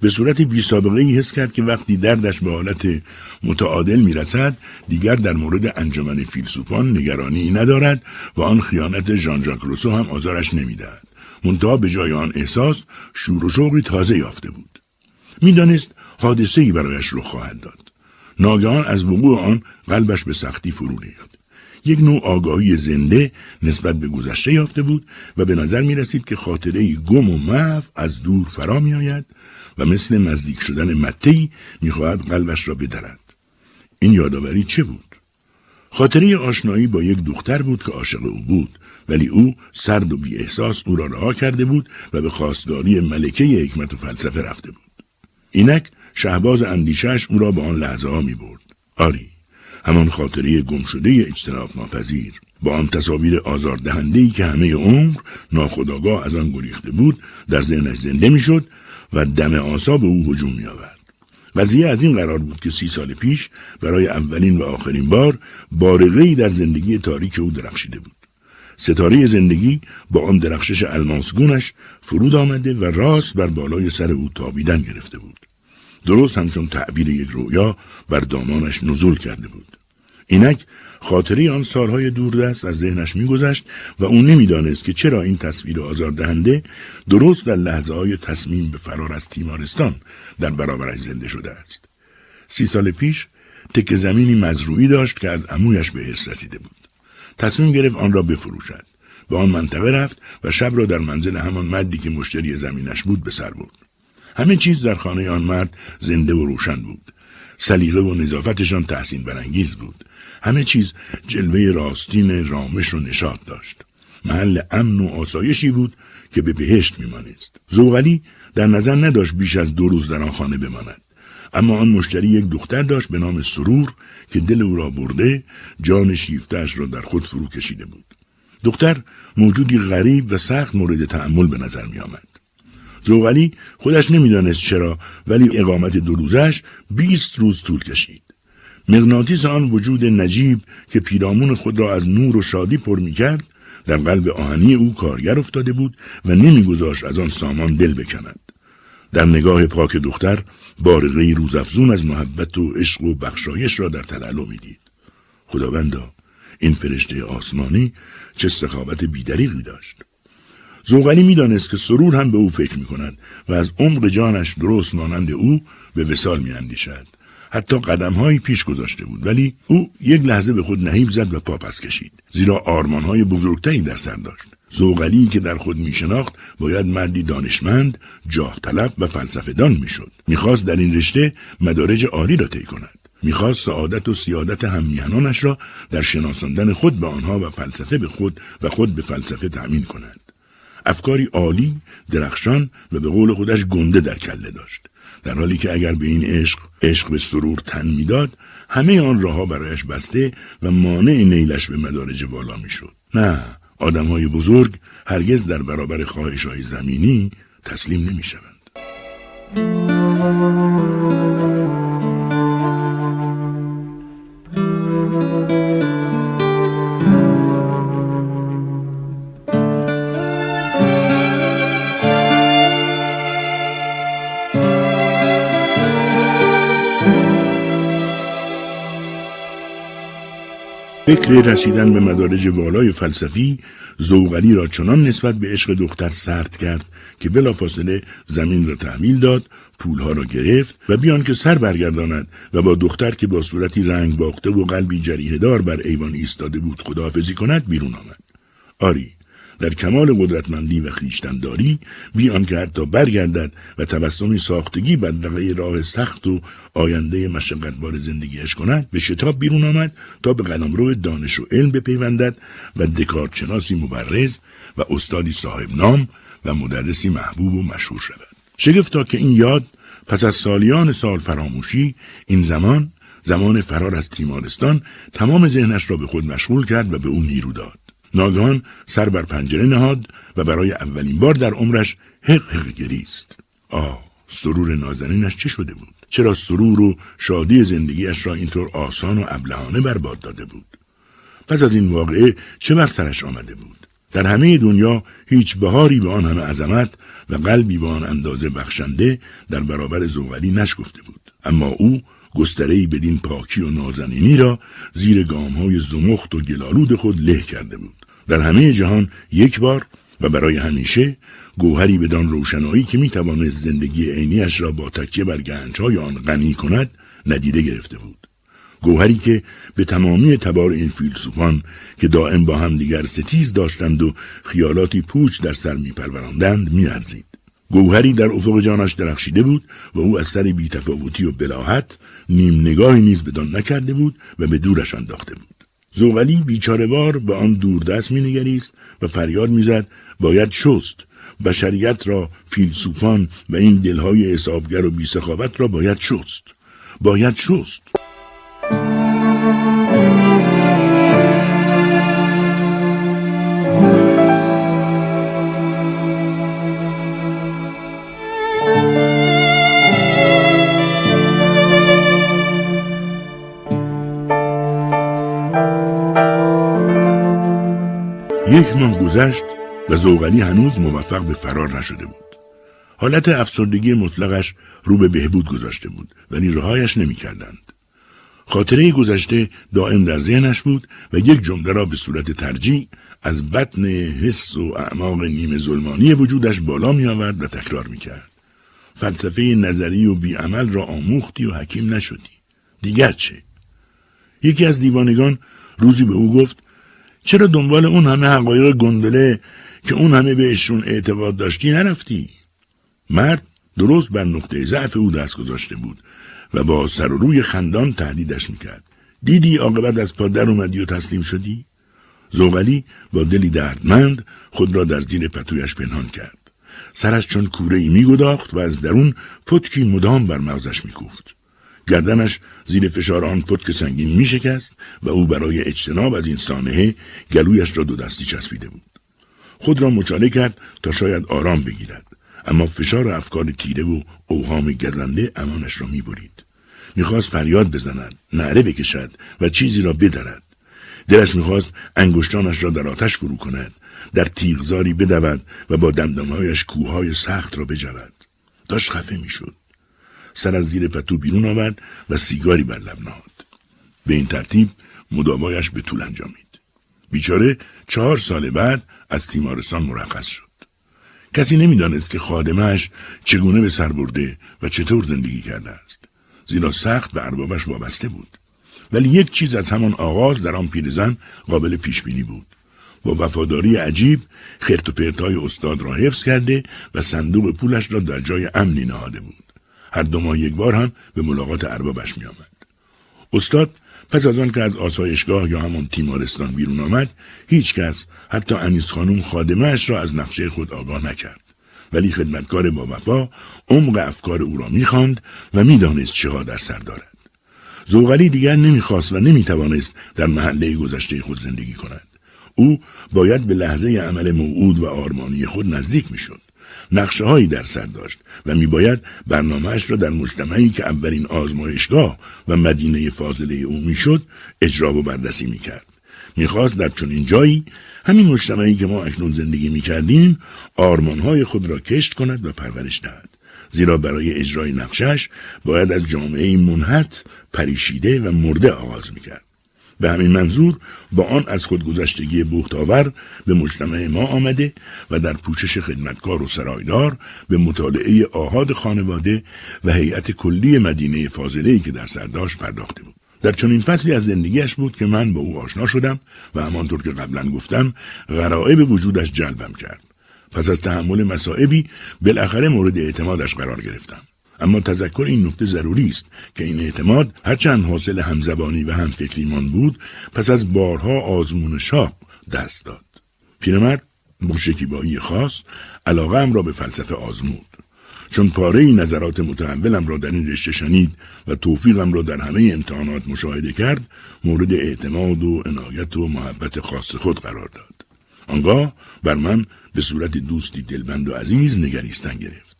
به صورت بی سابقه ای حس کرد که وقتی دردش به حالت متعادل می‌رسد دیگر در مورد انجمن فیلسوفان نگرانی ندارد و آن خیانت ژان ژاک روسو هم آزارش نمی‌دهد. منتها به جای آن احساس شور و شوقی تازه یافته بود. می‌دانست حادثه ای برایش رخ خواهد داد. ناگهان از وقوع آن قلبش به سختی فرو ریخت. یک نوع آگاهی زنده نسبت به گذشته یافته بود و به نظر می رسید که خاطره گم و محو از دور فرا می آید و مثل نزدیک شدن متی می‌خواهد قلبش را بدرد. این یادآوری چه بود؟ خاطره آشنایی با یک دختر بود که عاشق او بود ولی او سرد و بی احساس او را رها کرده بود و به خواستگاری ملکه حکمت و فلسفه رفته بود. اینک شهباز اندیشش او را به آن لحظه ها می برد. آری همان خاطره گم شده اجتناب ناپذیر. با آن تصاویر آزاردهندهی که همه عمر ناخداگاه از آن گریخته بود در ذهنش زنده می‌شد و دم آسا به او هجوم می آورد. قضیه از این قرار بود که سی سال پیش برای اولین و آخرین بار بارقه در زندگی تاریک او درخشیده بود. ستاره زندگی با آن درخشش الماسگونش فرود آمده و راست بر بالای سر او تابیدن گرفته بود. درست همچون تعبیر یک رویا بر دامانش نزول کرده بود. اینک خاطری آن سالهای دوردست از ذهنش میگذشت و او نمی‌دانست که چرا این تصویر آزاردهنده درست در لحظه های تصمیم به فرار از تیمارستان در برابرش زنده شده است. سی سال پیش تک زمینی مزروعی داشت که از امویش به ارث رسیده بود. تصمیم گرفت آن را بفروشد. به آن منطقه رفت و شب را در منزل همان مردی که مشتری زمینش بود به سر برد. همه چیز در خانه آن مرد زنده و روشن بود. سلیقه و نظافتشان تحسین برانگیز بود. همه چیز جلوه راستین رامش و نشاط داشت. محل امن و آسایشی بود که به بهشت میمانست. زوغلی در نظر نداشت بیش از دو روز در آن خانه بماند. اما آن مشتری یک دختر داشت به نام سرور که دل او را برده جان شیفتش را در خود فرو کشیده بود. دختر موجودی غریب و سخت مورد تعمل به نظر می آمد. زوغلی خودش نمی‌دانست چرا ولی اقامت دو روزش بیست روز طول کشید. مغناطیس آن وجود نجیب که پیرامون خود را از نور و شادی پر می کرد در قلب آهنی او کارگر افتاده بود و نمیگذاشت از آن سامان دل بکند. در نگاه پاک دختر بارقه روزافزون از محبت و عشق و بخشایش را در تلالو می‌دید. خداوندا این فرشته آسمانی چه سخاوت بیدریقی داشت. زوغلی می‌دانست که سرور هم به او فکر می کند و از عمق جانش درست مانند او به وسال می اندیشد. حتی قدمهایی پیش گذاشته بود ولی او یک لحظه به خود نهیب زد و پاپس کشید زیرا آرمانهای بزرگتری در سر داشت زوغلی که در خود می شناخت باید مردی دانشمند، جاه طلب و فلسفه دان می شد. می‌خواست در این رشته مدارج عالی را طی کند. می‌خواست سعادت و سیادت هممیهنانش را در شناساندن خود به آنها و فلسفه به خود و خود به فلسفه تأمین کند. افکاری عالی، درخشان و به قول خودش گنده در کله داشت. در حالی که اگر به این عشق عشق به سرور تن می‌داد همه آن راهها برایش بسته و مانع نیلش به مدارج والا می‌شد. نه آدم های بزرگ هرگز در برابر خواهش های زمینی تسلیم نمی فکر رسیدن به مدارج والای فلسفی زوغلی را چنان نسبت به عشق دختر سرد کرد که بلافاصله زمین را تحمیل داد پولها را گرفت و بیان که سر برگرداند و با دختر که با صورتی رنگ باخته و قلبی جریه دار بر ایوان ایستاده بود خداحافظی کند بیرون آمد. آری در کمال قدرتمندی و خیشتنداری بی آنکه حتی برگردد و تبسمی ساختگی بدرقه راه سخت و آینده مشقتبار زندگیش کند به شتاب بیرون آمد تا به قلمرو دانش و علم بپیوندد و دکارچناسی مبرز و استادی صاحب نام و مدرسی محبوب و مشهور شود. شگفتا که این یاد پس از سالیان سال فراموشی این زمان زمان فرار از تیمارستان تمام ذهنش را به خود مشغول کرد و به او نیرو داد. ناگهان سر بر پنجره نهاد و برای اولین بار در عمرش حق حق گریست. آه سرور نازنینش چه شده بود؟ چرا سرور و شادی زندگیش را اینطور آسان و ابلهانه برباد داده بود؟ پس از این واقعه چه بر سرش آمده بود؟ در همه دنیا هیچ بهاری به آن همه عظمت و قلبی به آن اندازه بخشنده در برابر زوغلی نشگفته بود. اما او گسترهی بدین پاکی و نازنینی را زیر های زمخت و گلالود خود له کرده بود. در همه جهان یک بار و برای همیشه گوهری بدان روشنایی که می‌توانست زندگی عینیش را با تکیه بر گنجهای آن غنی کند ندیده گرفته بود. گوهری که به تمامی تبار این فیلسوفان که دائم با هم دیگر ستیز داشتند و خیالاتی پوچ در سر میپروراندند میارزید. گوهری در افق جانش درخشیده بود و او از سر بیتفاوتی و بلاحت نیم نگاهی نیز بدان نکرده بود و به دورش انداخته بود. زوغلی بیچارهوار به آن دوردست مینگریست و فریاد می‌زد باید شست. بشریت را فیلسوفان و این دلهای حسابگر و بیسخاوت را باید شست. باید شست. یک ماه گذشت و زوغلی هنوز موفق به فرار نشده بود. حالت افسردگی مطلقش رو به بهبود گذاشته بود ولی رهایش نمی‌کردند. خاطره گذشته دائم در ذهنش بود و یک جمله را به صورت ترجیح از بطن حس و اعماق نیمه ظلمانی وجودش بالا می آورد و تکرار می کرد. فلسفه نظری و بیعمل را آموختی و حکیم نشدی. دیگر چه؟ یکی از دیوانگان روزی به او گفت چرا دنبال اون همه حقایق گندله که اون همه بهشون اعتقاد داشتی نرفتی؟ مرد درست بر نقطه ضعف او دست گذاشته بود و با سر و روی خندان تهدیدش می‌کرد. دیدی عاقبت از پا در اومدی و تسلیم شدی؟ زوغلی با دلی دردمند خود را در زیر پتویش پنهان کرد. سرش چون کوره ای می و از درون پتکی مدام بر مغزش می کوفت. گردنش زیر فشار آن پتک سنگین می شکست و او برای اجتناب از این سانحه گلویش را دو دستی چسبیده بود. خود را مچاله کرد تا شاید آرام بگیرد. اما فشار افکار تیره و اوهام گرنده امانش را می برید. می‌خواست فریاد بزند، نعره بکشد و چیزی را بدرد. دلش می‌خواست انگشتانش را در آتش فرو کند در تیغزاری بدود و با دندانهایش کوههای سخت را بجود داشت خفه می‌شد سر از زیر پتو بیرون آورد و سیگاری بر لب نهاد. به این ترتیب مداوایش به طول انجامید. بیچاره چهار سال بعد از تیمارستان مرخص شد. کسی نمی‌دانست که خادمش چگونه به سر برده و چطور زندگی کرده است. زیرا سخت به اربابش وابسته بود. ولی یک چیز از همان آغاز در آن پیرزن قابل پیش بینی بود. با وفاداری عجیب خرت و پرتای استاد را حفظ کرده و صندوق پولش را در جای امنی نهاده بود. هر دو ماه یک بار هم به ملاقات اربابش می آمد. استاد پس از آن که از آسایشگاه یا همان تیمارستان بیرون آمد هیچ کس حتی انیس خانم خادمهش را از نقشه خود آگاه نکرد ولی خدمتکار با وفا عمق افکار او را می‌خواند و می‌دانست چه در سر دارد زوغلی دیگر نمی‌خواست و نمی‌توانست در محله گذشته خود زندگی کند. او باید به لحظه عمل موعود و آرمانی خود نزدیک می‌شد. نقشه هایی در سر داشت و میباید برنامهش را در مجتمعی که اولین آزمایشگاه و مدینه فاضله او می‌شد اجرا و بررسی می‌کرد. می‌خواست در چنین جایی همین مجتمعی که ما اکنون زندگی می‌کردیم آرمانهای خود را کشت کند و پرورش دهد. زیرا برای اجرای نقشش باید از جامعه منحت پریشیده و مرده آغاز می‌کرد. به همین منظور با آن از خودگذشتگی بختاور به مجتمع ما آمده و در پوشش خدمتکار و سرایدار به مطالعه آهاد خانواده و هیئت کلی مدینه فاضله که در سرداشت پرداخته بود. در چنین فصلی از زندگیش بود که من با او آشنا شدم و همانطور که قبلا گفتم غرائب وجودش جلبم کرد. پس از تحمل مسائبی بالاخره مورد اعتمادش قرار گرفتم. اما تذکر این نکته ضروری است که این اعتماد هرچند حاصل همزبانی و همفکریمان بود پس از بارها آزمون شاق دست داد. پیرمرد با شکیبایی خاص علاقه را به فلسفه آزمود. چون پاره نظرات متحولم را در این رشته شنید و توفیقم را در همه امتحانات مشاهده کرد مورد اعتماد و عنایت و محبت خاص خود قرار داد. آنگاه بر من به صورت دوستی دلبند و عزیز نگریستن گرفت.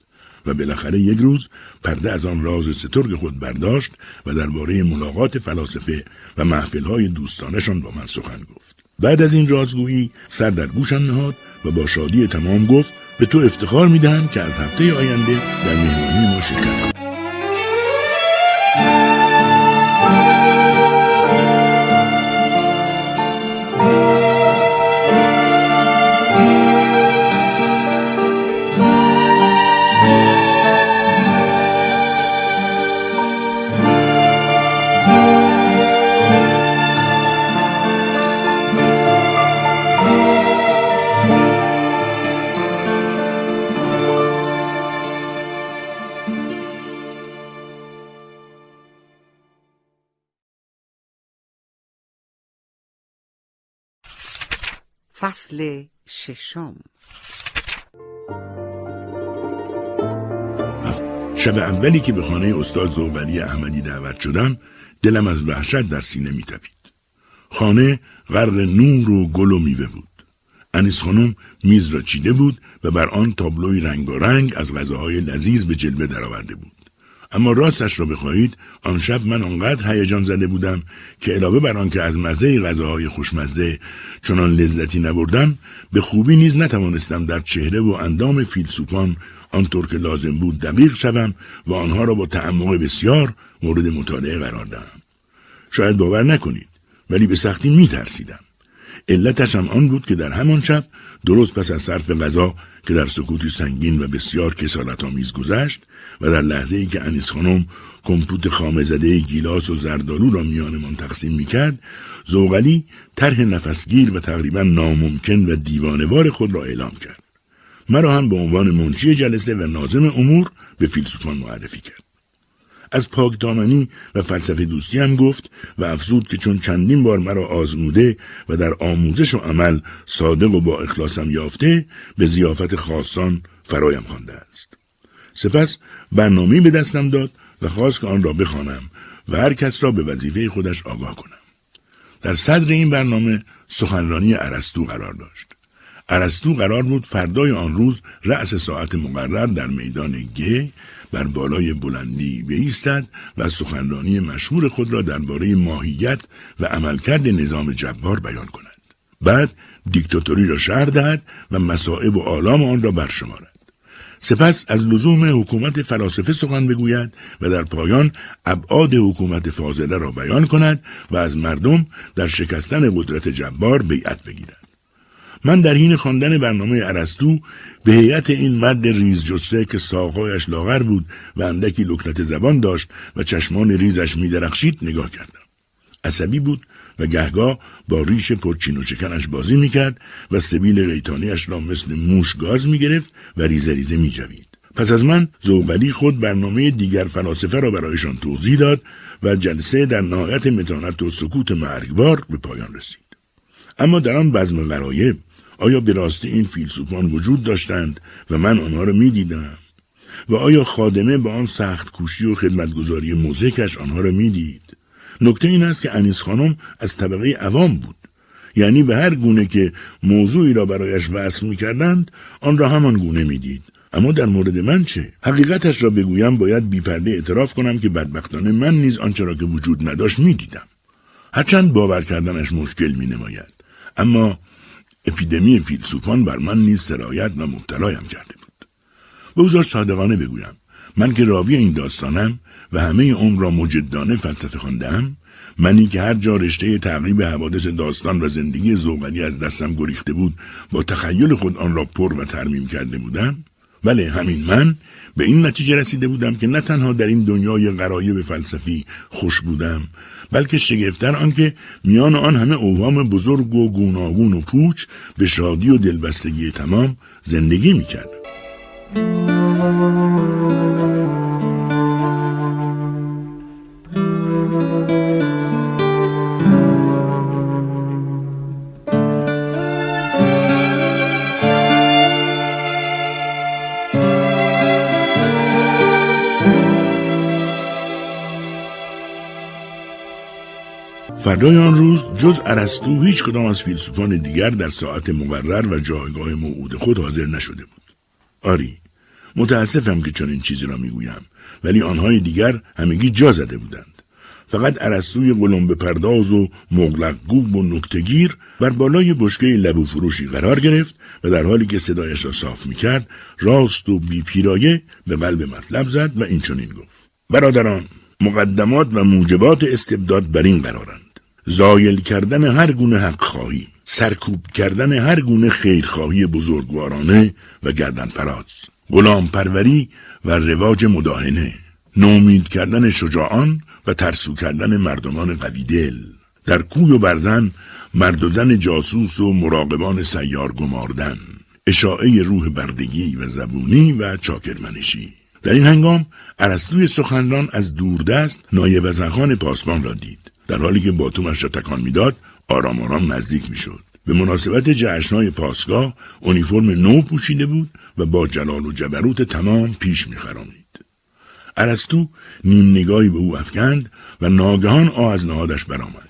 و بالاخره یک روز پرده از آن راز سترگ خود برداشت و درباره ملاقات فلاسفه و محفلهای دوستانشان با من سخن گفت. بعد از این رازگویی سر در گوشم نهاد و با شادی تمام گفت به تو افتخار می‌دهم که از هفته آینده در مهمانی ما شرکت فصل ششم. شب اولی که به خانه استاد زوبلی احمدی دعوت شدم دلم از وحشت در سینه میتپید. خانه غرق نور و گل و میوه بود. انیس خانم میز را چیده بود و بر آن تابلوی رنگارنگ از غذاهای لذیذ به جلوه درآورده بود. اما راستش را بخواهید آن شب من آنقدر هیجان زده بودم که علاوه بر آنکه از مزه غذاهای خوشمزه چنان لذتی نبردم به خوبی نیز نتوانستم در چهره و اندام فیلسوفان آنطور که لازم بود دقیق شوم و آنها را با تعمق بسیار مورد مطالعه قرار دهم شاید باور نکنید ولی به سختی می ترسیدم. علتش هم آن بود که در همان شب درست پس از صرف غذا که در سکوتی سنگین و بسیار کسالت آمیز گذشت و در لحظه ای که انیس خانم کمپوت خامه زده گیلاس و زردالو را میانمان تقسیم می کرد زوغلی طرح نفسگیر و تقریبا ناممکن و دیوانوار خود را اعلام کرد. مرا هم به عنوان منشی جلسه و نازم امور به فیلسوفان معرفی کرد. از پاکدامنی و فلسفه دوستی هم گفت و افزود که چون چندین بار مرا آزموده و در آموزش و عمل صادق و با اخلاصم یافته به زیافت خاصان فرایم خوانده است. سپس برنامه به دستم داد و خواست که آن را بخوانم و هر کس را به وظیفه خودش آگاه کنم. در صدر این برنامه سخنرانی ارسطو قرار داشت. ارسطو قرار بود فردای آن روز رأس ساعت مقرر در میدان گ بر بالای بلندی بایستد و سخنرانی مشهور خود را درباره ماهیت و عملکرد نظام جبار بیان کند. بعد دیکتاتوری را شهر دهد و مصائب و آلام آن را برشمارد. سپس از لزوم حکومت فلاسفه سخن بگوید و در پایان ابعاد حکومت فاضله را بیان کند و از مردم در شکستن قدرت جبار بیعت بگیرد. من در حین خواندن برنامه ارسطو به هیئت این مرد ریز جسه که ساقهایش لاغر بود و اندکی لکنت زبان داشت و چشمان ریزش میدرخشید نگاه کردم. عصبی بود و گهگاه با ریش پرچین و چکنش بازی می‌کرد و سبیل غیتانیش را مثل موش گاز می‌گرفت و ریزه ریزه میجوید. پس از من زوغلی خود برنامه دیگر فلاسفه را برایشان توضیح داد و جلسه در نهایت متانت و سکوت مرگبار به پایان رسید. اما در آن بزم غرایب آیا به راستی این فیلسوفان وجود داشتند و من آنها را می‌دیدم؟ و آیا خادمه با آن سخت کوشی و خدمتگذاری موزیکش آنها را می‌دید؟ نکته این است که انیس خانم از طبقه عوام بود. یعنی به هر گونه که موضوعی را برایش وصل می‌کردند آن را همان گونه می‌دید. اما در مورد من چه؟ حقیقتش را بگویم باید بیپرده اعتراف کنم که بدبختانه من نیز آنچه را که وجود نداشت می‌دیدم. هرچند باور کردنش مشکل می نماید. اما اپیدمی فیلسوفان بر من نیز سرایت و مبتلایم کرده بود. بگذار صادقانه بگویم. من که راوی این داستانم و همه عمر را مجدانه فلسفه خواندم منی که هر جا رشته تعقیب حوادث داستان و زندگی زوغلی از دستم گریخته بود با تخیل خود آن را پر و ترمیم کرده بودم. ولی همین من به این نتیجه رسیده بودم که نه تنها در این دنیای غرایب فلسفی خوش بودم بلکه شگفتر آنکه میان آن همه اوهام بزرگ و گوناگون و پوچ به شادی و دلبستگی تمام زندگی می‌کردم. فردای آن روز جز ارسطو هیچ کدام از فیلسوفان دیگر در ساعت مقرر و جایگاه موعود خود حاضر نشده بود. آری، متاسفم که چنین چیزی را می‌گویم ولی آنهای دیگر همگی جا زده بودند. فقط ارسطوی به پرداز و مغلقگوب و نکتگیر بر بالای بشکه لبو فروشی قرار گرفت و در حالی که صدایش را صاف می‌کرد راست و بیپیرایه به قلب مطلب زد و این چنین گفت برادران مقدمات و موجبات استبداد بر این قرارند زایل کردن هر گونه حق خواهی سرکوب کردن هر گونه خیرخواهی بزرگوارانه و گردن فراز. غلام پروری و رواج مداهنه. نومید کردن شجاعان و ترسو کردن مردمان قوی دل در کوی و برزن مرد و زن جاسوس و مراقبان سیار گماردن. اشاعه روح بردگی و زبونی و چاکرمنشی. در این هنگام عرستوی سخنران از دوردست نایب وزنخان پاسبان را دید. در حالی که باتومش را تکان می‌داد آرام آرام نزدیک می‌شد. به مناسبت جشنهای پاسگاه اونیفرم نو پوشیده بود و با جلال و جبروت تمام پیش میخرامید. ارسطو نیم نگاهی به او افکند و ناگهان آ از نهادش برآمد.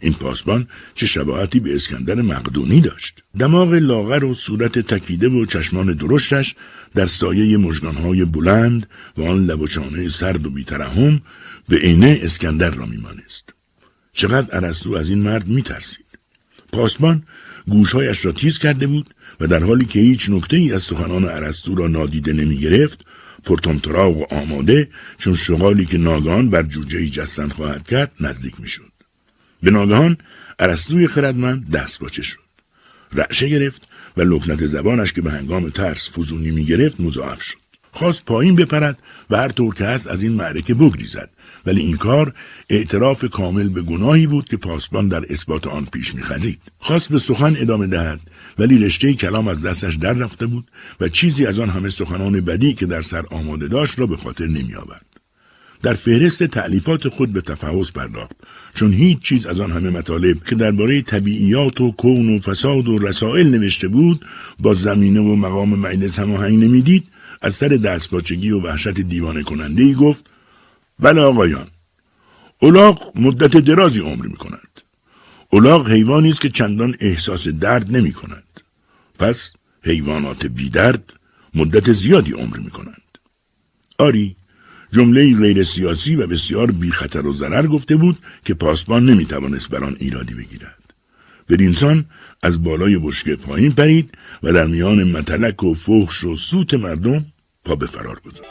این پاسبان چه شباهتی به اسکندر مقدونی داشت. دماغ لاغر و صورت تکیده و چشمان درشتش در سایه مژگانهای بلند و آن لب و چانه سرد و بیترحم به عینه اسکندر را میمانست. چقدر ارسطو از این مرد میترسید. پاسبان گوشهایش را تیز کرده بود و در حالی که هیچ نکته ای از سخنان ارسطو را نادیده نمی گرفت پرتمتراغ و آماده چون شغالی که ناگهان بر جوجه جستن خواهد کرد نزدیک می‌شد. به ناگهان ارسطوی خردمند دست باچه شد. رعشه گرفت و لکنت زبانش که به هنگام ترس فزونی می گرفت مضاعف شد. خواست پایین بپرد و هر طور که هست از این معرکه بگریزد. ولی این کار اعتراف کامل به گناهی بود که پاسبان در اثبات آن پیش میخزید. خواست به سخن ادامه دهد ولی رشته کلام از دستش در رفته بود و چیزی از آن همه سخنان بدی که در سر آماده داشت را به خاطر نمیآورد در فهرست تعلیفات خود به تفحص پرداخت چون هیچ چیز از آن همه مطالب که درباره طبیعیات و کون و فساد و رسائل نوشته بود با زمینه و مقام مجلس هماهنگ نمی‌دید از سر دستپاچگی و وحشت دیوانه کننده ای گفت بله آقایان اولاغ مدت درازی عمر می کند. اولاغ حیوانی است که چندان احساس درد نمی کند. پس حیوانات بیدرد مدت زیادی عمر می کنند. آری جمله غیر سیاسی و بسیار بی خطر و ضرر گفته بود که پاسبان نمی توانست بر آن ایرادی بگیرد. بدینسان از بالای بشکه پایین پرید و در میان متلک و فحش و سوت مردم پا به فرار گذاشت.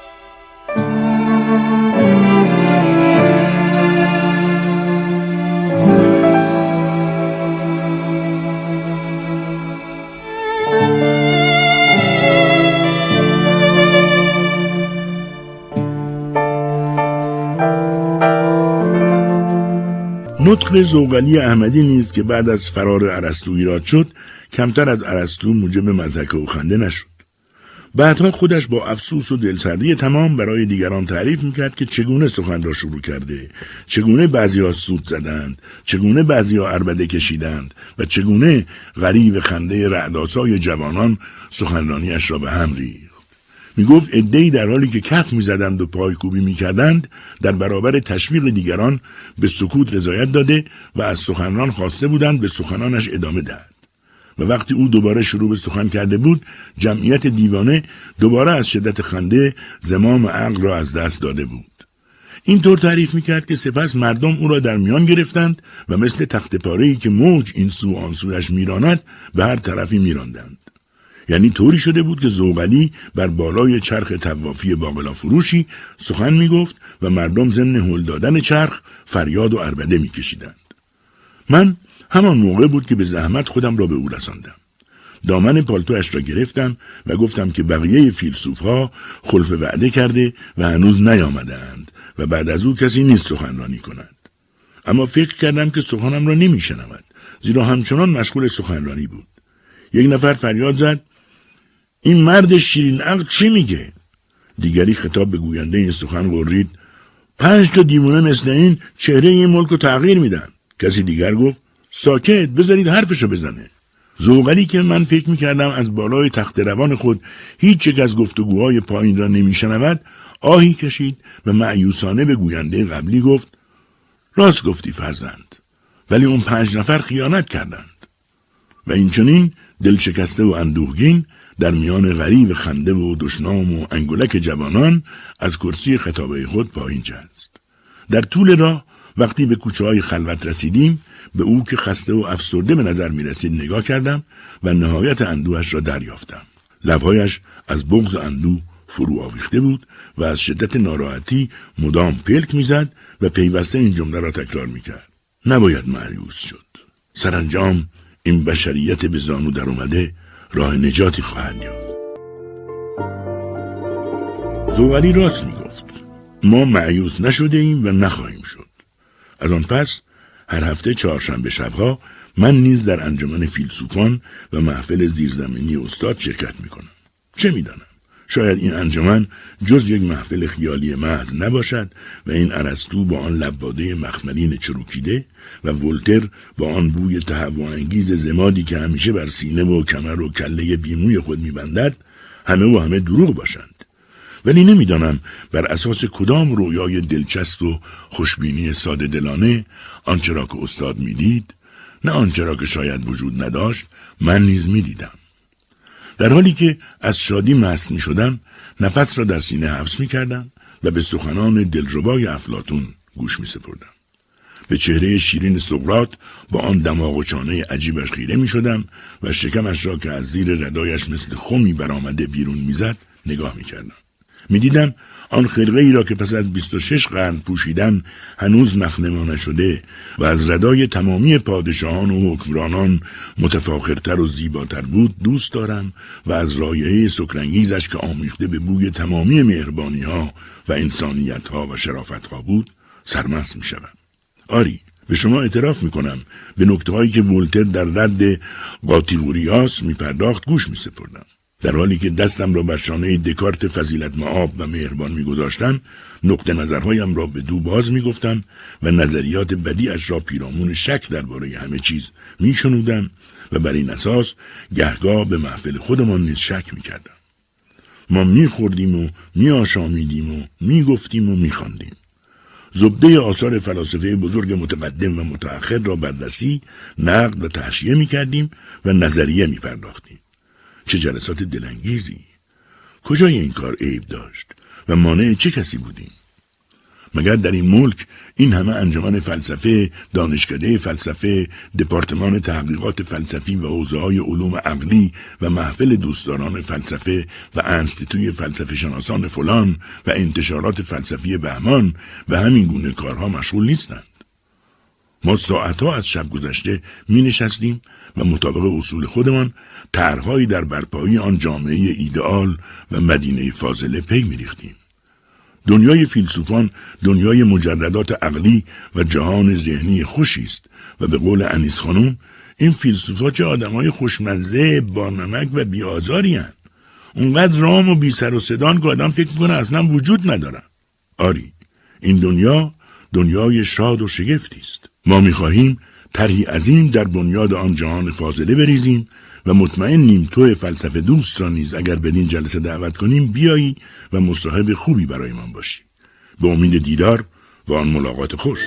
نطق زوغلی احمدی نیز که بعد از فرار ارسطو ایراد شد کمتر از ارسطو موجب مزهک و خنده نشد بعدها خودش با افسوس و دلسردی تمام برای دیگران تعریف می‌کرد که چگونه سخن را شروع کرده چگونه بعضی سود زدند چگونه بعضی ها عربده کشیدند و چگونه غریب خنده رعداسای جوانان سخنرانیش را به هم ریخت. می گفت ادهی در حالی که کف می‌زدند و پایکوبی می‌کردند در برابر تشویق دیگران به سکوت رضایت داده و از سخنران خواسته بودند به سخنانش ادامه دهد. و وقتی او دوباره شروع به سخن کرده بود جمعیت دیوانه دوباره از شدت خنده زمام عقل را از دست داده بود. اینطور تعریف می‌کرد که سپس مردم او را در میان گرفتند و مثل تخت پاره که موج این سو آن سویش میراند به هر طرفی میراندند. یعنی طوری شده بود که زوغلی بر بالای چرخ توافی باقلا فروشی سخن می‌گفت و مردم ضمن هل دادن چرخ فریاد و اربده میکشیدند. من همان موقع بود که به زحمت خودم را به او رساندم. دامن پالتوش را گرفتم و گفتم که بقیه فیلسوف ها خلف وعده کرده و هنوز نیامدند و بعد از او کسی نیست سخنرانی کند. اما فکر کردم که سخنم را نمیشنود زیرا همچنان مشغول سخنرانی بود. یک نفر فریاد زد این مرد شیرین عقل چی میگه؟ دیگری خطاب به گوینده این سخن قرید پنج تا دیوونه مثل این چهره این ملک رو تغییر میدن. کسی دیگر گفت ساکت بذارید حرفشو بزنه. زوغلی که من فکر می‌کردم از بالای تخت روان خود هیچ یک از گفتگوهای پایین را نمیشنود آهی کشید و معیوسانه به گوینده قبلی گفت راست گفتی فرزند ولی اون پنج نفر خیانت کردند. و اینچنین دلشکسته و اندوهگین در میان غریب خنده و دشنام و انگولک جوانان از کرسی خطابه خود پایین جست. در طول راه وقتی به کوچه های خلوت رسیدیم به او که خسته و افسرده به نظر می رسید نگاه کردم و نهایت اندوهش را دریافتم. لبهایش از بغز اندوه فرو آویخته بود و از شدت ناراحتی مدام پلک می‌زد و پیوسته این جمله را تکرار می‌کرد. نباید معیوس شد. سرانجام این بشریت به زانو در اومده راه نجاتی خواهد یافت. زوغلی راست می‌گفت. ما معیوس نشده ایم و نخواهیم شد. از آن پس هر هفته چهارشنبه شبها من نیز در انجمن فیلسوفان و محفل زیرزمینی استاد شرکت می کنم. چه می‌دانم؟ شاید این انجمن جز یک محفل خیالی محض نباشد و این ارسطو با آن لباده مخملین چروکیده و ولتر با آن بوی تهوع انگیز زمادی که همیشه بر سینه و کمر و کله بیموی خود میبندد همه و همه دروغ باشند ولی نمی‌دانم بر اساس کدام رویای دلچسب و خوشبینی ساده دلانه آنچه را که استاد می‌دید نه آنچه را که شاید وجود نداشت من نیز می‌دیدم در حالی که از شادی مست می شدم نفس را در سینه حبس می کردم و به سخنان دلربای افلاتون گوش می سپردم. به چهره شیرین سقرات با آن دماغ و چانه عجیبش خیره می شدم و شکمش را که از زیر ردایش مثل خمی برآمده بیرون می‌زد نگاه می کردم. می دیدم آن خرقه ای را که پس از 26 قرن پوشیدن هنوز مخنما نشده و از ردای تمامی پادشاهان و حکمرانان متفاخرتر و زیباتر بود دوست دارم و از رایحه سکرنگیزش که آمیخته به بوی تمامی مهربانی ها و انسانیت ها و شرافت ها بود سرمست می شدم. آری به شما اعتراف می کنم به نکته هایی که ولتر در رد قاطیگوریاس می پرداخت گوش می سپردم. در حالی که دستم را بر شانه دکارت فضیلت معاب و مهربان میگذاشتم نقطه نظرهایم را به دو باز می‌گفتم و نظریات بدیش را پیرامون شک درباره همه چیز میشنودم و بر این اساس گهگاه به محفل خودمان نیز شک می‌کردم. ما میخوردیم و میآشامیدیم و می‌گفتیم و میخواندیم. زبده آثار فلاسفه بزرگ متقدم و متأخر را بررسی نقد و تحشیه می‌کردیم و نظریه میپرداختیم. چه جلسات دلانگیزی کجای این کار عیب داشت و مانع چه کسی بودیم مگر در این ملک این همه انجمن فلسفه، دانشکده فلسفه، دپارتمان تحقیقات فلسفی و حوزه های علوم عقلی و محفل دوستداران فلسفه و انستیتوی فلسفه شناسان فلان و انتشارات فلسفی بهمان و همین گونه کارها مشغول نیستند. ما ساعتها از شب گذشته می نشستیم و مطابق اصول خودمان طرحهایی در برپایی آن جامعه ایدئال و مدینه فاضله پی میریختیم. دنیای فیلسوفان دنیای مجردات عقلی و جهان ذهنی خوشی است و به قول انیس خانم این فیلسوفا چه آدمای خوشمزه با نمک و بیازاری هن. اونقدر رام و بی سر و صدان که آدم فکر کنه اصلا وجود ندارن آری این دنیا دنیای شاد و شگفتی است. ما می‌خواهیم طرحی عظیم در بنیاد آن جهان فاضله بریزیم و مطمئنیم تو فلسفه دوست را نیز اگر بدین جلسه دعوت کنیم بیایی و مصاحب خوبی برای من باشی. به امید دیدار و آن ملاقات خوش.